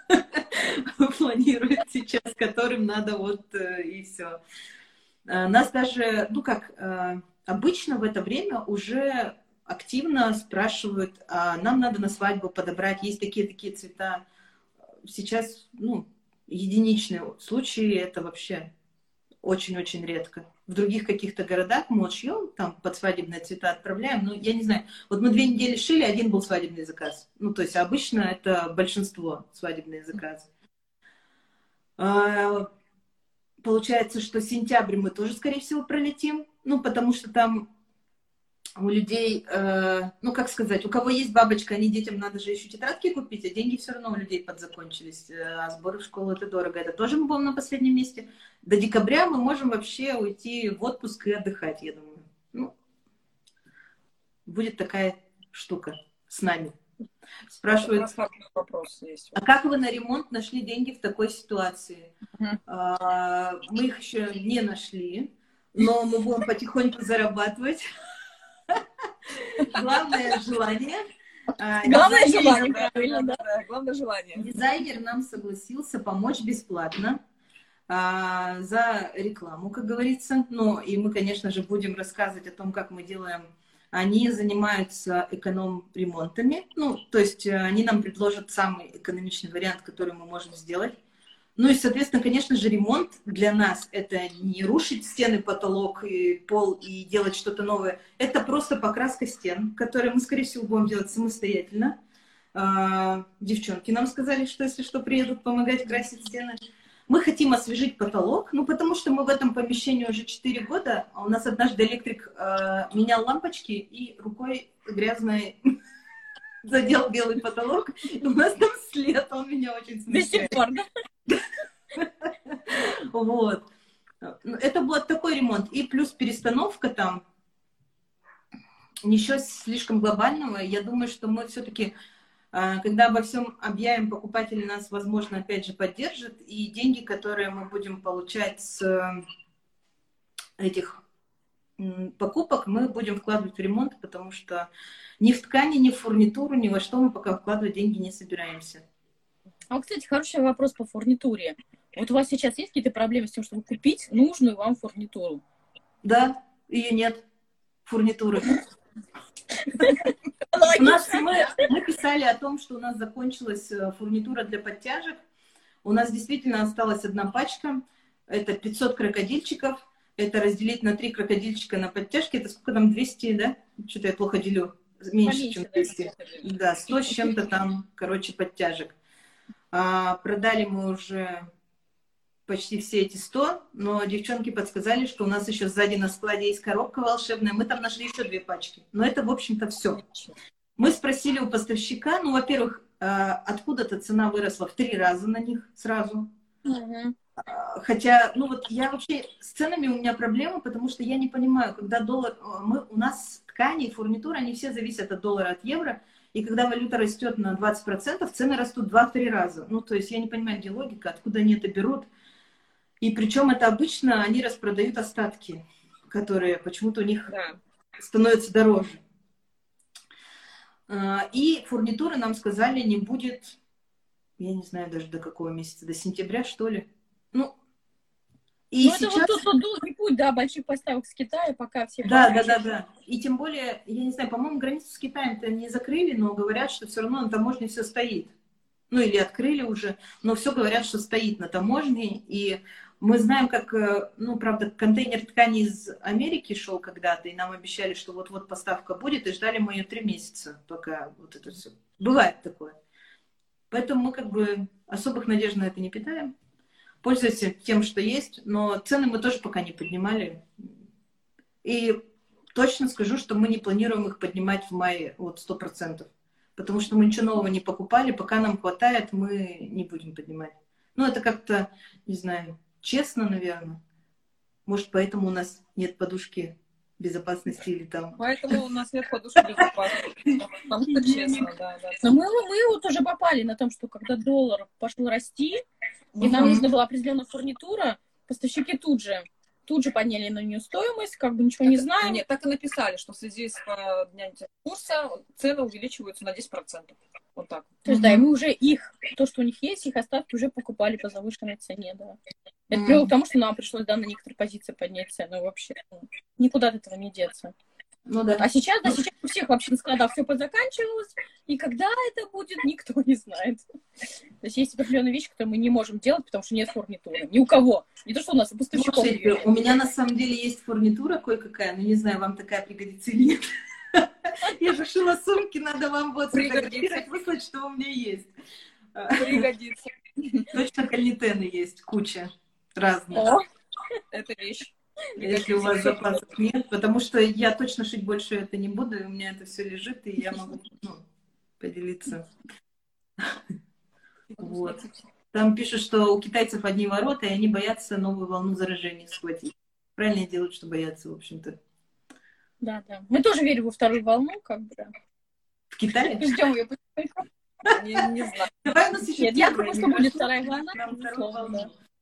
планируют сейчас, которым надо вот э, и все. А, нас даже, ну как, э, обычно в это время уже активно спрашивают, а нам надо на свадьбу подобрать, есть такие-такие цвета. Сейчас, ну, единичные случаи, это вообще очень-очень редко. В других каких-то городах мы шьем, там под свадебные цвета отправляем, ну, я не знаю. Вот мы две недели шили, один был свадебный заказ. Ну, то есть обычно это большинство свадебные заказы. А, получается, что сентябрь мы тоже, скорее всего, пролетим. Ну, потому что там у людей, э, ну, как сказать, у кого есть бабочка, они детям надо же еще тетрадки купить, а деньги все равно у людей подзакончились. Э, а сборы в школу это дорого. Это тоже мы будем на последнем месте. До декабря мы можем вообще уйти в отпуск и отдыхать, я думаю. Ну, будет такая штука с нами. Спрашивают, вопрос есть. а как вы на ремонт нашли деньги в такой ситуации? Uh-huh. А, мы их еще не нашли, но мы будем потихоньку зарабатывать. Главное желание. А, Главное желание, правильно, да? Главное желание. Дизайнер нам согласился помочь бесплатно а, за рекламу, как говорится. Ну, и мы, конечно же, будем рассказывать о том, как мы делаем они занимаются эконом-ремонтами. Ну, то есть э, они нам предложат самый экономичный вариант, который мы можем сделать. Ну и, соответственно, конечно же, ремонт для нас это не рушить стены, потолок и пол и делать что-то новое. Это просто покраска стен, которые мы, скорее всего, будем делать самостоятельно. А, девчонки нам сказали, что если что, приедут помогать красить стены. Мы хотим освежить потолок, ну, потому что мы в этом помещении уже 4 года, а у нас однажды электрик э, менял лампочки и рукой грязной задел белый потолок, и у нас там след, он меня очень смущает. Вот. Это был такой ремонт. И плюс перестановка там, ничего слишком глобального. Я думаю, что мы все-таки а, когда обо всем объявим, покупатели нас, возможно, опять же поддержат, и деньги, которые мы будем получать с э, этих покупок, мы будем вкладывать в ремонт, потому что ни в ткани, ни в фурнитуру, ни во что мы пока вкладывать деньги не собираемся. А, кстати, хороший вопрос по фурнитуре. Вот у вас сейчас есть какие-то проблемы с тем, чтобы купить нужную вам фурнитуру? Да, ее нет, фурнитуры. У нас, мы, мы писали о том, что у нас закончилась э, фурнитура для подтяжек. У нас действительно осталась одна пачка. Это 500 крокодильчиков. Это разделить на три крокодильчика на подтяжки. Это сколько там, 200, да? Что-то я плохо делю. Меньше, Поменьше, чем 200. Да, 100 с чем-то там, короче, подтяжек. А, продали мы уже почти все эти 100, но девчонки подсказали, что у нас еще сзади на складе есть коробка волшебная. Мы там нашли еще две пачки. Но это, в общем-то, все. Мы спросили у поставщика, ну, во-первых, а, откуда-то цена выросла в три раза на них сразу. Угу. Хотя, ну вот я вообще с ценами у меня проблема, потому что я не понимаю, когда доллар, мы, у нас ткани, фурнитура, они все зависят от доллара, от евро, и когда валюта растет на 20%, цены растут 2-3 раза. Ну, то есть я не понимаю, где логика, откуда они это берут. И причем это обычно они распродают остатки, которые почему-то у них да. становятся дороже. А, и фурнитуры нам сказали, не будет, я не знаю даже до какого месяца, до сентября, что ли. И ну, сейчас... это вот тот долгий путь, да, больших поставок с Китая, пока все... Да, да, да, да. И тем более, я не знаю, по-моему, границу с Китаем-то не закрыли, но говорят, что все равно на таможне все стоит. Ну, или открыли уже, но все говорят, что стоит на таможне, и мы знаем, как, э, ну, правда, контейнер ткани из Америки шел когда-то, и нам обещали, что вот-вот поставка будет, и ждали мы ее три месяца, пока вот это все. Бывает такое. Поэтому мы как бы особых надежд на это не питаем. Пользуемся тем, что есть, но цены мы тоже пока не поднимали. И точно скажу, что мы не планируем их поднимать в мае вот сто процентов. Потому что мы ничего нового не покупали, пока нам хватает, мы не будем поднимать. Ну, это как-то, не знаю, честно, наверное. Может, поэтому у нас нет подушки безопасности или там... Поэтому у нас нет подушки безопасности. Потому что честно, да, да. Но мы, мы вот уже попали на том, что когда доллар пошел расти, и нам нужна была определенная фурнитура, поставщики тут же тут же подняли на нее стоимость, как бы ничего так, не знаем. Нет, так и написали, что в связи с поднятием курса цены увеличиваются на 10%. Вот так. То есть, да, и мы уже их, то, что у них есть, их остатки уже покупали по завышенной цене, да. Это mm. привело к тому, что нам пришлось, да, на некоторые позиции поднять цену вообще. Ну, никуда от этого не деться. Ну да. А сейчас, да, сейчас у всех вообще на складах все позаканчивалось, и когда это будет, никто не знает. То есть есть определенные вещи, которые мы не можем делать, потому что нет фурнитуры. Ни у кого. Не то, что у нас, у поставщиков. Слушайте, у меня на самом деле есть фурнитура кое-какая, но не знаю, вам такая пригодится или нет. Я же шила сумки, надо вам вот сфотографировать, выслать, что у меня есть. Пригодится. Точно кальнитены есть, куча. разных. О, Это вещь. Если у вас запасов нет, потому что я точно шить больше это не буду, и у меня это все лежит, и я могу ну, поделиться. Вот. Там пишут, что у китайцев одни ворота, и они боятся новую волну заражения схватить. Правильно делают, что боятся, в общем-то. да, да. Мы тоже верим во вторую волну, как бы, да. В Китае? Ждем ее потихоньку. Не, не знаю. Давай у нас еще Нет, я думаю, что будет вторая волна.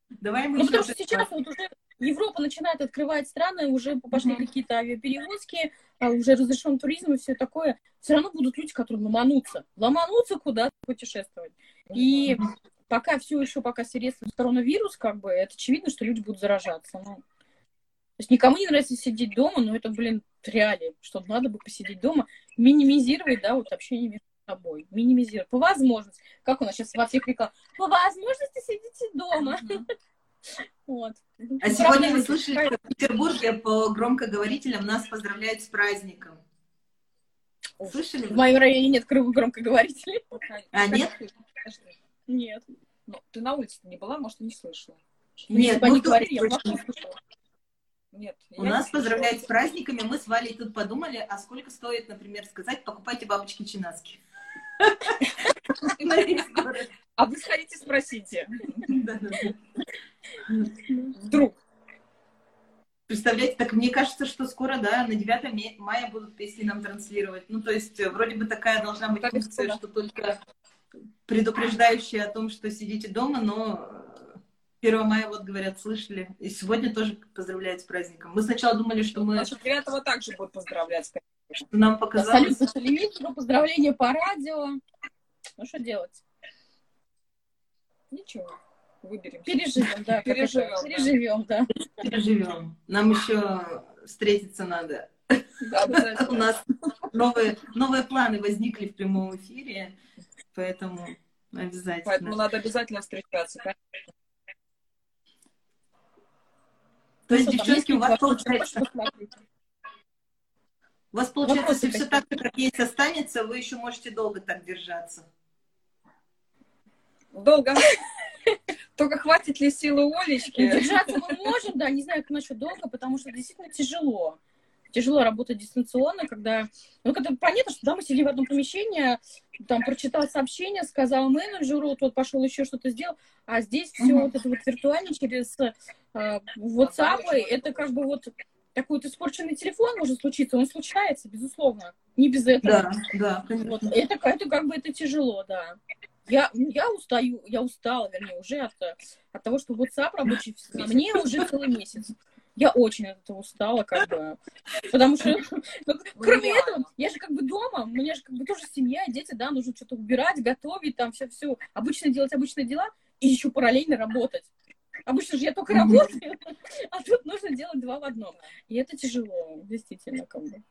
Давай мы Ну, потому что сейчас вот уже Европа начинает открывать страны, уже пошли Мгм. какие-то авиаперевозки, а уже разрешен туризм и все такое. Все равно будут люди, которые ломанутся. Ломанутся куда-то путешествовать. И пока все еще, пока свирепствует коронавирус, как бы, это очевидно, что люди будут заражаться. Ну, то есть никому не нравится сидеть дома, но это, блин, реалии, что надо бы посидеть дома, минимизировать, да, вот общение между собой, минимизировать. По возможности, как у нас сейчас во всех рекламах, по возможности сидите дома. Вот. А сегодня вы слышали, что в Петербурге по громкоговорителям нас поздравляют с праздником. Слышали? В моем районе нет гром- громкоговорителей. А, нет? Нет. Ну, ты на улице не была, может, и не слышала. Если бы ну, они тут говорили, я слышала. Нет. У нас не поздравляют с праздниками. Мы с Валей тут подумали, а сколько стоит, например, сказать, покупайте бабочки чинаски. А вы сходите, спросите. Вдруг. Представляете, так мне кажется, что скоро, да, на 9 ме- мая будут песни нам транслировать. Ну, то есть, э, вроде бы такая должна быть функция, что только предупреждающая о том, что сидите дома, но э, 1 мая, вот говорят, слышали. И сегодня тоже поздравляют с праздником. Мы сначала думали, что мы, Значит, 9 также будут поздравлять. Что нам показалось... Салют по телевизору, поздравления по радио. Ну, что делать? Ничего. Выберем. Переживем, да. Переживем, да. Переживем, да. Переживем. Нам еще встретиться надо. Да. У нас новые, новые планы возникли в прямом эфире, поэтому обязательно. Поэтому надо обязательно встречаться. конечно. То есть, Ну, девчонки, у вас получается? У вас получается, Вопросы если все так, как есть, останется, вы еще можете долго так держаться. Долго. Только хватит ли силы Олечки? Держаться мы можем, да, не знаю, как насчет долго, потому что действительно тяжело. Тяжело работать дистанционно, когда... Ну, когда понятно, что да, мы сидим в одном помещении, там прочитал сообщение, сказал менеджеру, тот пошел еще что-то сделал, а здесь все вот это вот виртуально через э, WhatsApp, это как бы вот такой вот испорченный телефон может случиться, он случается, безусловно, не без этого. Да, да, Вот, конечно. это, это как бы это тяжело, да. Я, я устаю, я устала, вернее, уже от, от того, что WhatsApp рабочий на мне уже целый месяц. Я очень от этого устала, как бы. Потому что, ну, кроме этого, я же как бы дома, у меня же как бы тоже семья, дети, да, нужно что-то убирать, готовить, там все-все. Обычно делать обычные дела и еще параллельно работать. Обычно же я только работаю, а тут нужно делать два в одном. И это тяжело, действительно, как бы.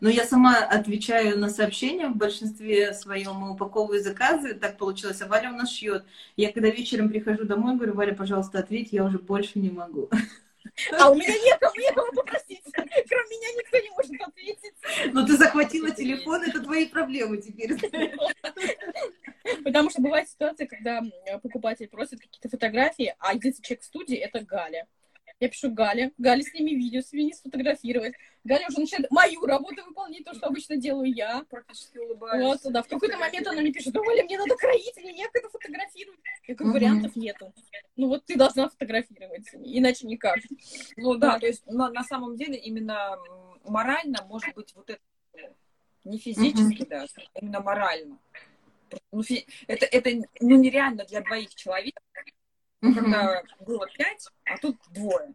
Но я сама отвечаю на сообщения в большинстве своем и упаковываю заказы. Так получилось. А Валя у нас шьет. Я когда вечером прихожу домой, говорю, Валя, пожалуйста, ответь, я уже больше не могу. А у меня некому, некому попросить. Кроме меня никто не может ответить. Но ты захватила телефон, это твои проблемы теперь. Потому что бывает ситуация, когда покупатель просит какие-то фотографии, а единственный человек в студии — это Галя. Я пишу Гале, Галя, сними видео, сними, сфотографировать. Галя уже начинает мою работу выполнять, то, что обычно делаю я. Практически улыбаюсь. Вот, да. В какой-то момент она мне пишет, да, Оля, мне надо кроить, мне некогда фотографировать. Я говорю, вариантов нету. Ну вот ты должна фотографировать, иначе никак. Ну да, Да. то есть на, на самом деле именно морально может быть вот это не физически даже, а именно морально. Ну, это, это ну, нереально для двоих человек, Ну, когда было пять, а тут двое.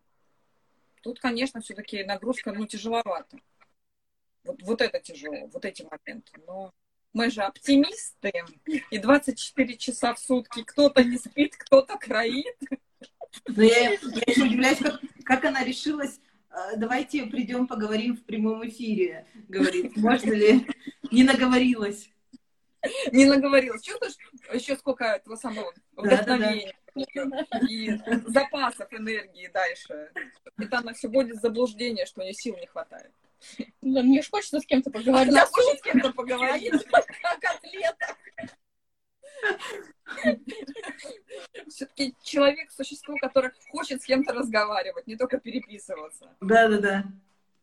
Тут, конечно, все-таки нагрузка ну, тяжеловато. Вот, вот это тяжело, вот эти моменты. Но мы же оптимисты, и 24 часа в сутки кто-то не спит, кто-то кроит. Но я, я еще удивляюсь, как, как она решилась, «А, давайте придем поговорим в прямом эфире, говорит. Можно ли? Не наговорилась. Не наговорилась. Чувствуешь, еще сколько этого самого вдохновения и запасов энергии дальше. Это она все будет заблуждение, что у нее сил не хватает. Да, мне же хочется с кем-то поговорить. Она А хочет с кем-то поговорить. как атлета. Все-таки человек — существо, которое хочет с кем-то разговаривать, не только переписываться. Да-да-да.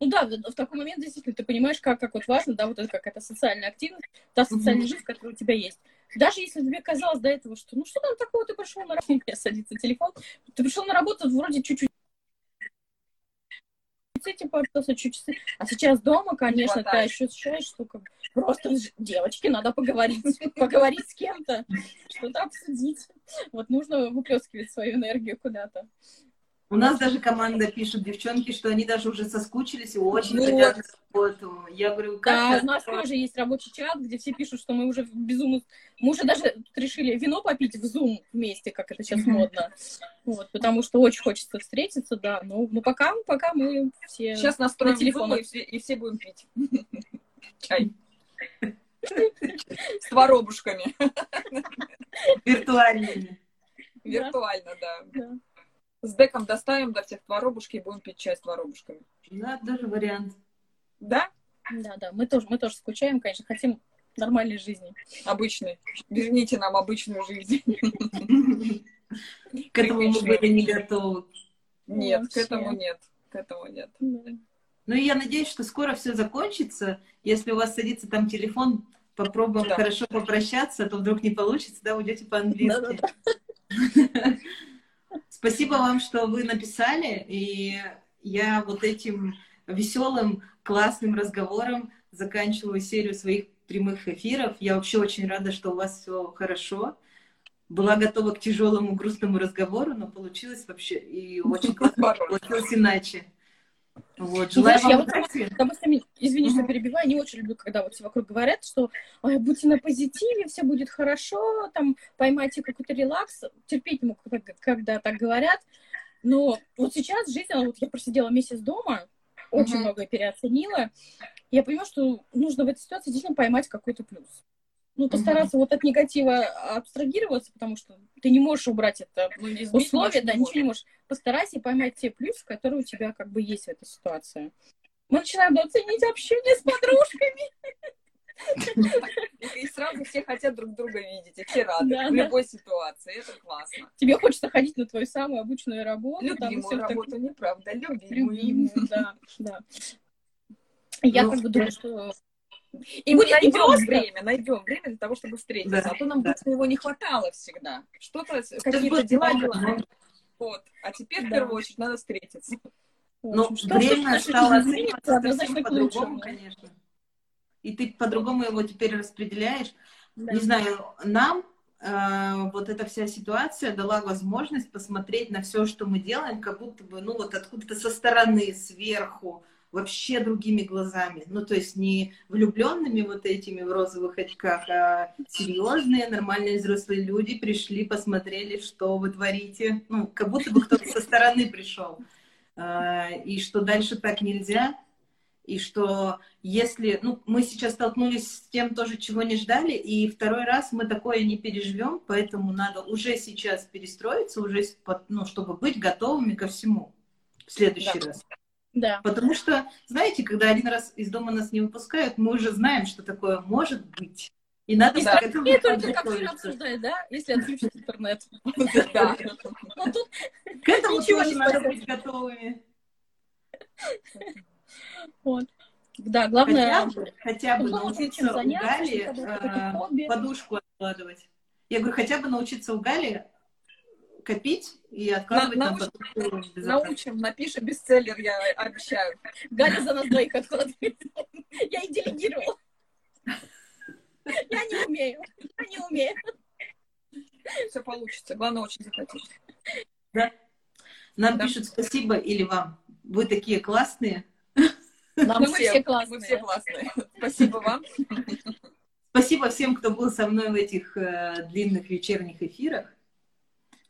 Ну да, в, такой момент действительно ты понимаешь, как, как вот важно, да, вот это какая-то социальная активность, та социальная жизнь, которая у тебя есть. Даже если тебе казалось до этого, что ну что там такого, ты пришел на работу, у садится телефон, ты пришел на работу вроде чуть-чуть типа чуть-чуть. А сейчас дома, конечно, ты ощущаешь, что как просто девочки, надо поговорить, поговорить с кем-то, что-то обсудить. Вот нужно выплескивать свою энергию куда-то. У нас даже команда пишет, девчонки, что они даже уже соскучились и очень вот. хотят работу. Я говорю, как Да, у нас тоже есть рабочий чат, где все пишут, что мы уже безумно... Мы уже даже решили вино попить в Zoom вместе, как это сейчас модно. Вот, потому что очень хочется встретиться, да. Ну, ну пока, пока мы все Сейчас настроим на телефон и все, и все будем пить чай. С воробушками. Виртуальными. Виртуально, да. С деком доставим до всех воробушки и будем пить чай с воробушками. Да, даже вариант. Да? Да, да. Мы тоже, мы тоже скучаем, конечно, хотим нормальной жизни. Обычной. Верните нам обычную жизнь. К этому мы были не готовы. Нет, к этому нет. К этому нет. Ну и я надеюсь, что скоро все закончится. Если у вас садится там телефон, попробуем хорошо попрощаться, а то вдруг не получится, да, уйдете по-английски. Спасибо вам, что вы написали, и я вот этим веселым, классным разговором заканчиваю серию своих прямых эфиров. Я вообще очень рада, что у вас все хорошо. Была готова к тяжелому, грустному разговору, но получилось вообще и очень классно получилось иначе. Вот, ну, знаешь, я вот потому что, извини, что перебиваю, не очень люблю, когда вот все вокруг говорят, что Ой, будьте на позитиве, все будет хорошо, там, поймайте какой-то релакс. Терпеть не могу, когда, когда так говорят. Но вот сейчас жизнь, вот я просидела месяц дома, очень uh-huh. многое переоценила. Я понимаю, что нужно в этой ситуации действительно поймать какой-то плюс ну, постараться mm-hmm. вот от негатива абстрагироваться, потому что ты не можешь убрать это ну, условие, да, ничего не можешь. Постарайся поймать те плюсы, которые у тебя как бы есть в этой ситуации. Мы начинаем оценить общение с подружками. И сразу все хотят друг друга видеть, и все рады да, в любой да. ситуации. Это классно. Тебе хочется ходить на твою самую обычную работу. Любимую там, работу, так... неправда, любимую. Любимую, да, да. Я ну, как бы думаю, что и мы найдем просто... время, найдем время для того, чтобы встретиться. Да, а то нам да. его не хватало всегда. Что-то, какие-то дела, дела. Вот. А теперь, да. в первую очередь, надо встретиться. Ну, время стало оцениваться совсем по-другому, конечно. И ты по-другому его теперь распределяешь. Да. Не знаю, нам э, вот эта вся ситуация дала возможность посмотреть на все, что мы делаем, как будто бы, ну, вот откуда-то со стороны, сверху, вообще другими глазами. Ну, то есть не влюбленными вот этими в розовых очках, а серьезные, нормальные взрослые люди пришли, посмотрели, что вы творите. Ну, как будто бы кто-то со стороны пришел. А, и что дальше так нельзя. И что если... Ну, мы сейчас столкнулись с тем тоже, чего не ждали, и второй раз мы такое не переживем, поэтому надо уже сейчас перестроиться, уже, ну, чтобы быть готовыми ко всему в следующий да. раз. Да. Потому что, знаете, когда один раз из дома нас не выпускают, мы уже знаем, что такое может быть. И надо да. к этому И только как все обсуждают, да, если отключить интернет. Да. К этому тоже надо быть готовыми. Вот. Да, главное... Хотя бы, хотя бы научиться у Гали э, подушку откладывать. Я говорю, хотя бы научиться у Гали копить и откладывать на, научим, научим, напишем бестселлер, я обещаю. Галя за нас двоих откладывает. Я и делегировала. Я не умею. Я не умею. Все получится. Главное, очень захотеть. Да. Нам да. пишут спасибо или вам. Вы такие классные. Нам мы все, все классные. Мы все классные. Спасибо вам. Спасибо всем, кто был со мной в этих э, длинных вечерних эфирах.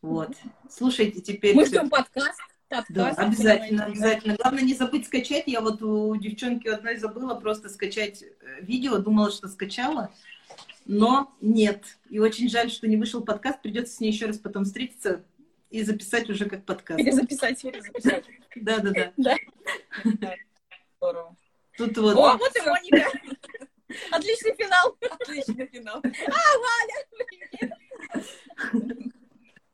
Вот. Слушайте теперь. Мы ждем подкаст. подкаст да, обязательно, обязательно. Главное не забыть скачать. Я вот у девчонки одной забыла просто скачать э, видео, думала, что скачала, но нет. И очень жаль, что не вышел подкаст. Придется с ней еще раз потом встретиться и записать уже как подкаст. Или записать, или записать. Да, да, да. Здорово. Тут вот. О, вот и Моника. Отличный финал. Отличный финал. А, Валя!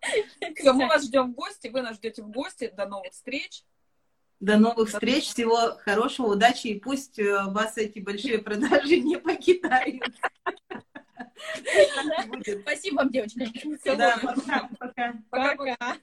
Все, мы вас ждем в гости, вы нас ждете в гости. До новых встреч. До новых встреч, всего хорошего, удачи, и пусть э, вас эти большие продажи не покидают. Спасибо вам, девочки. Да, пока, пока. Пока.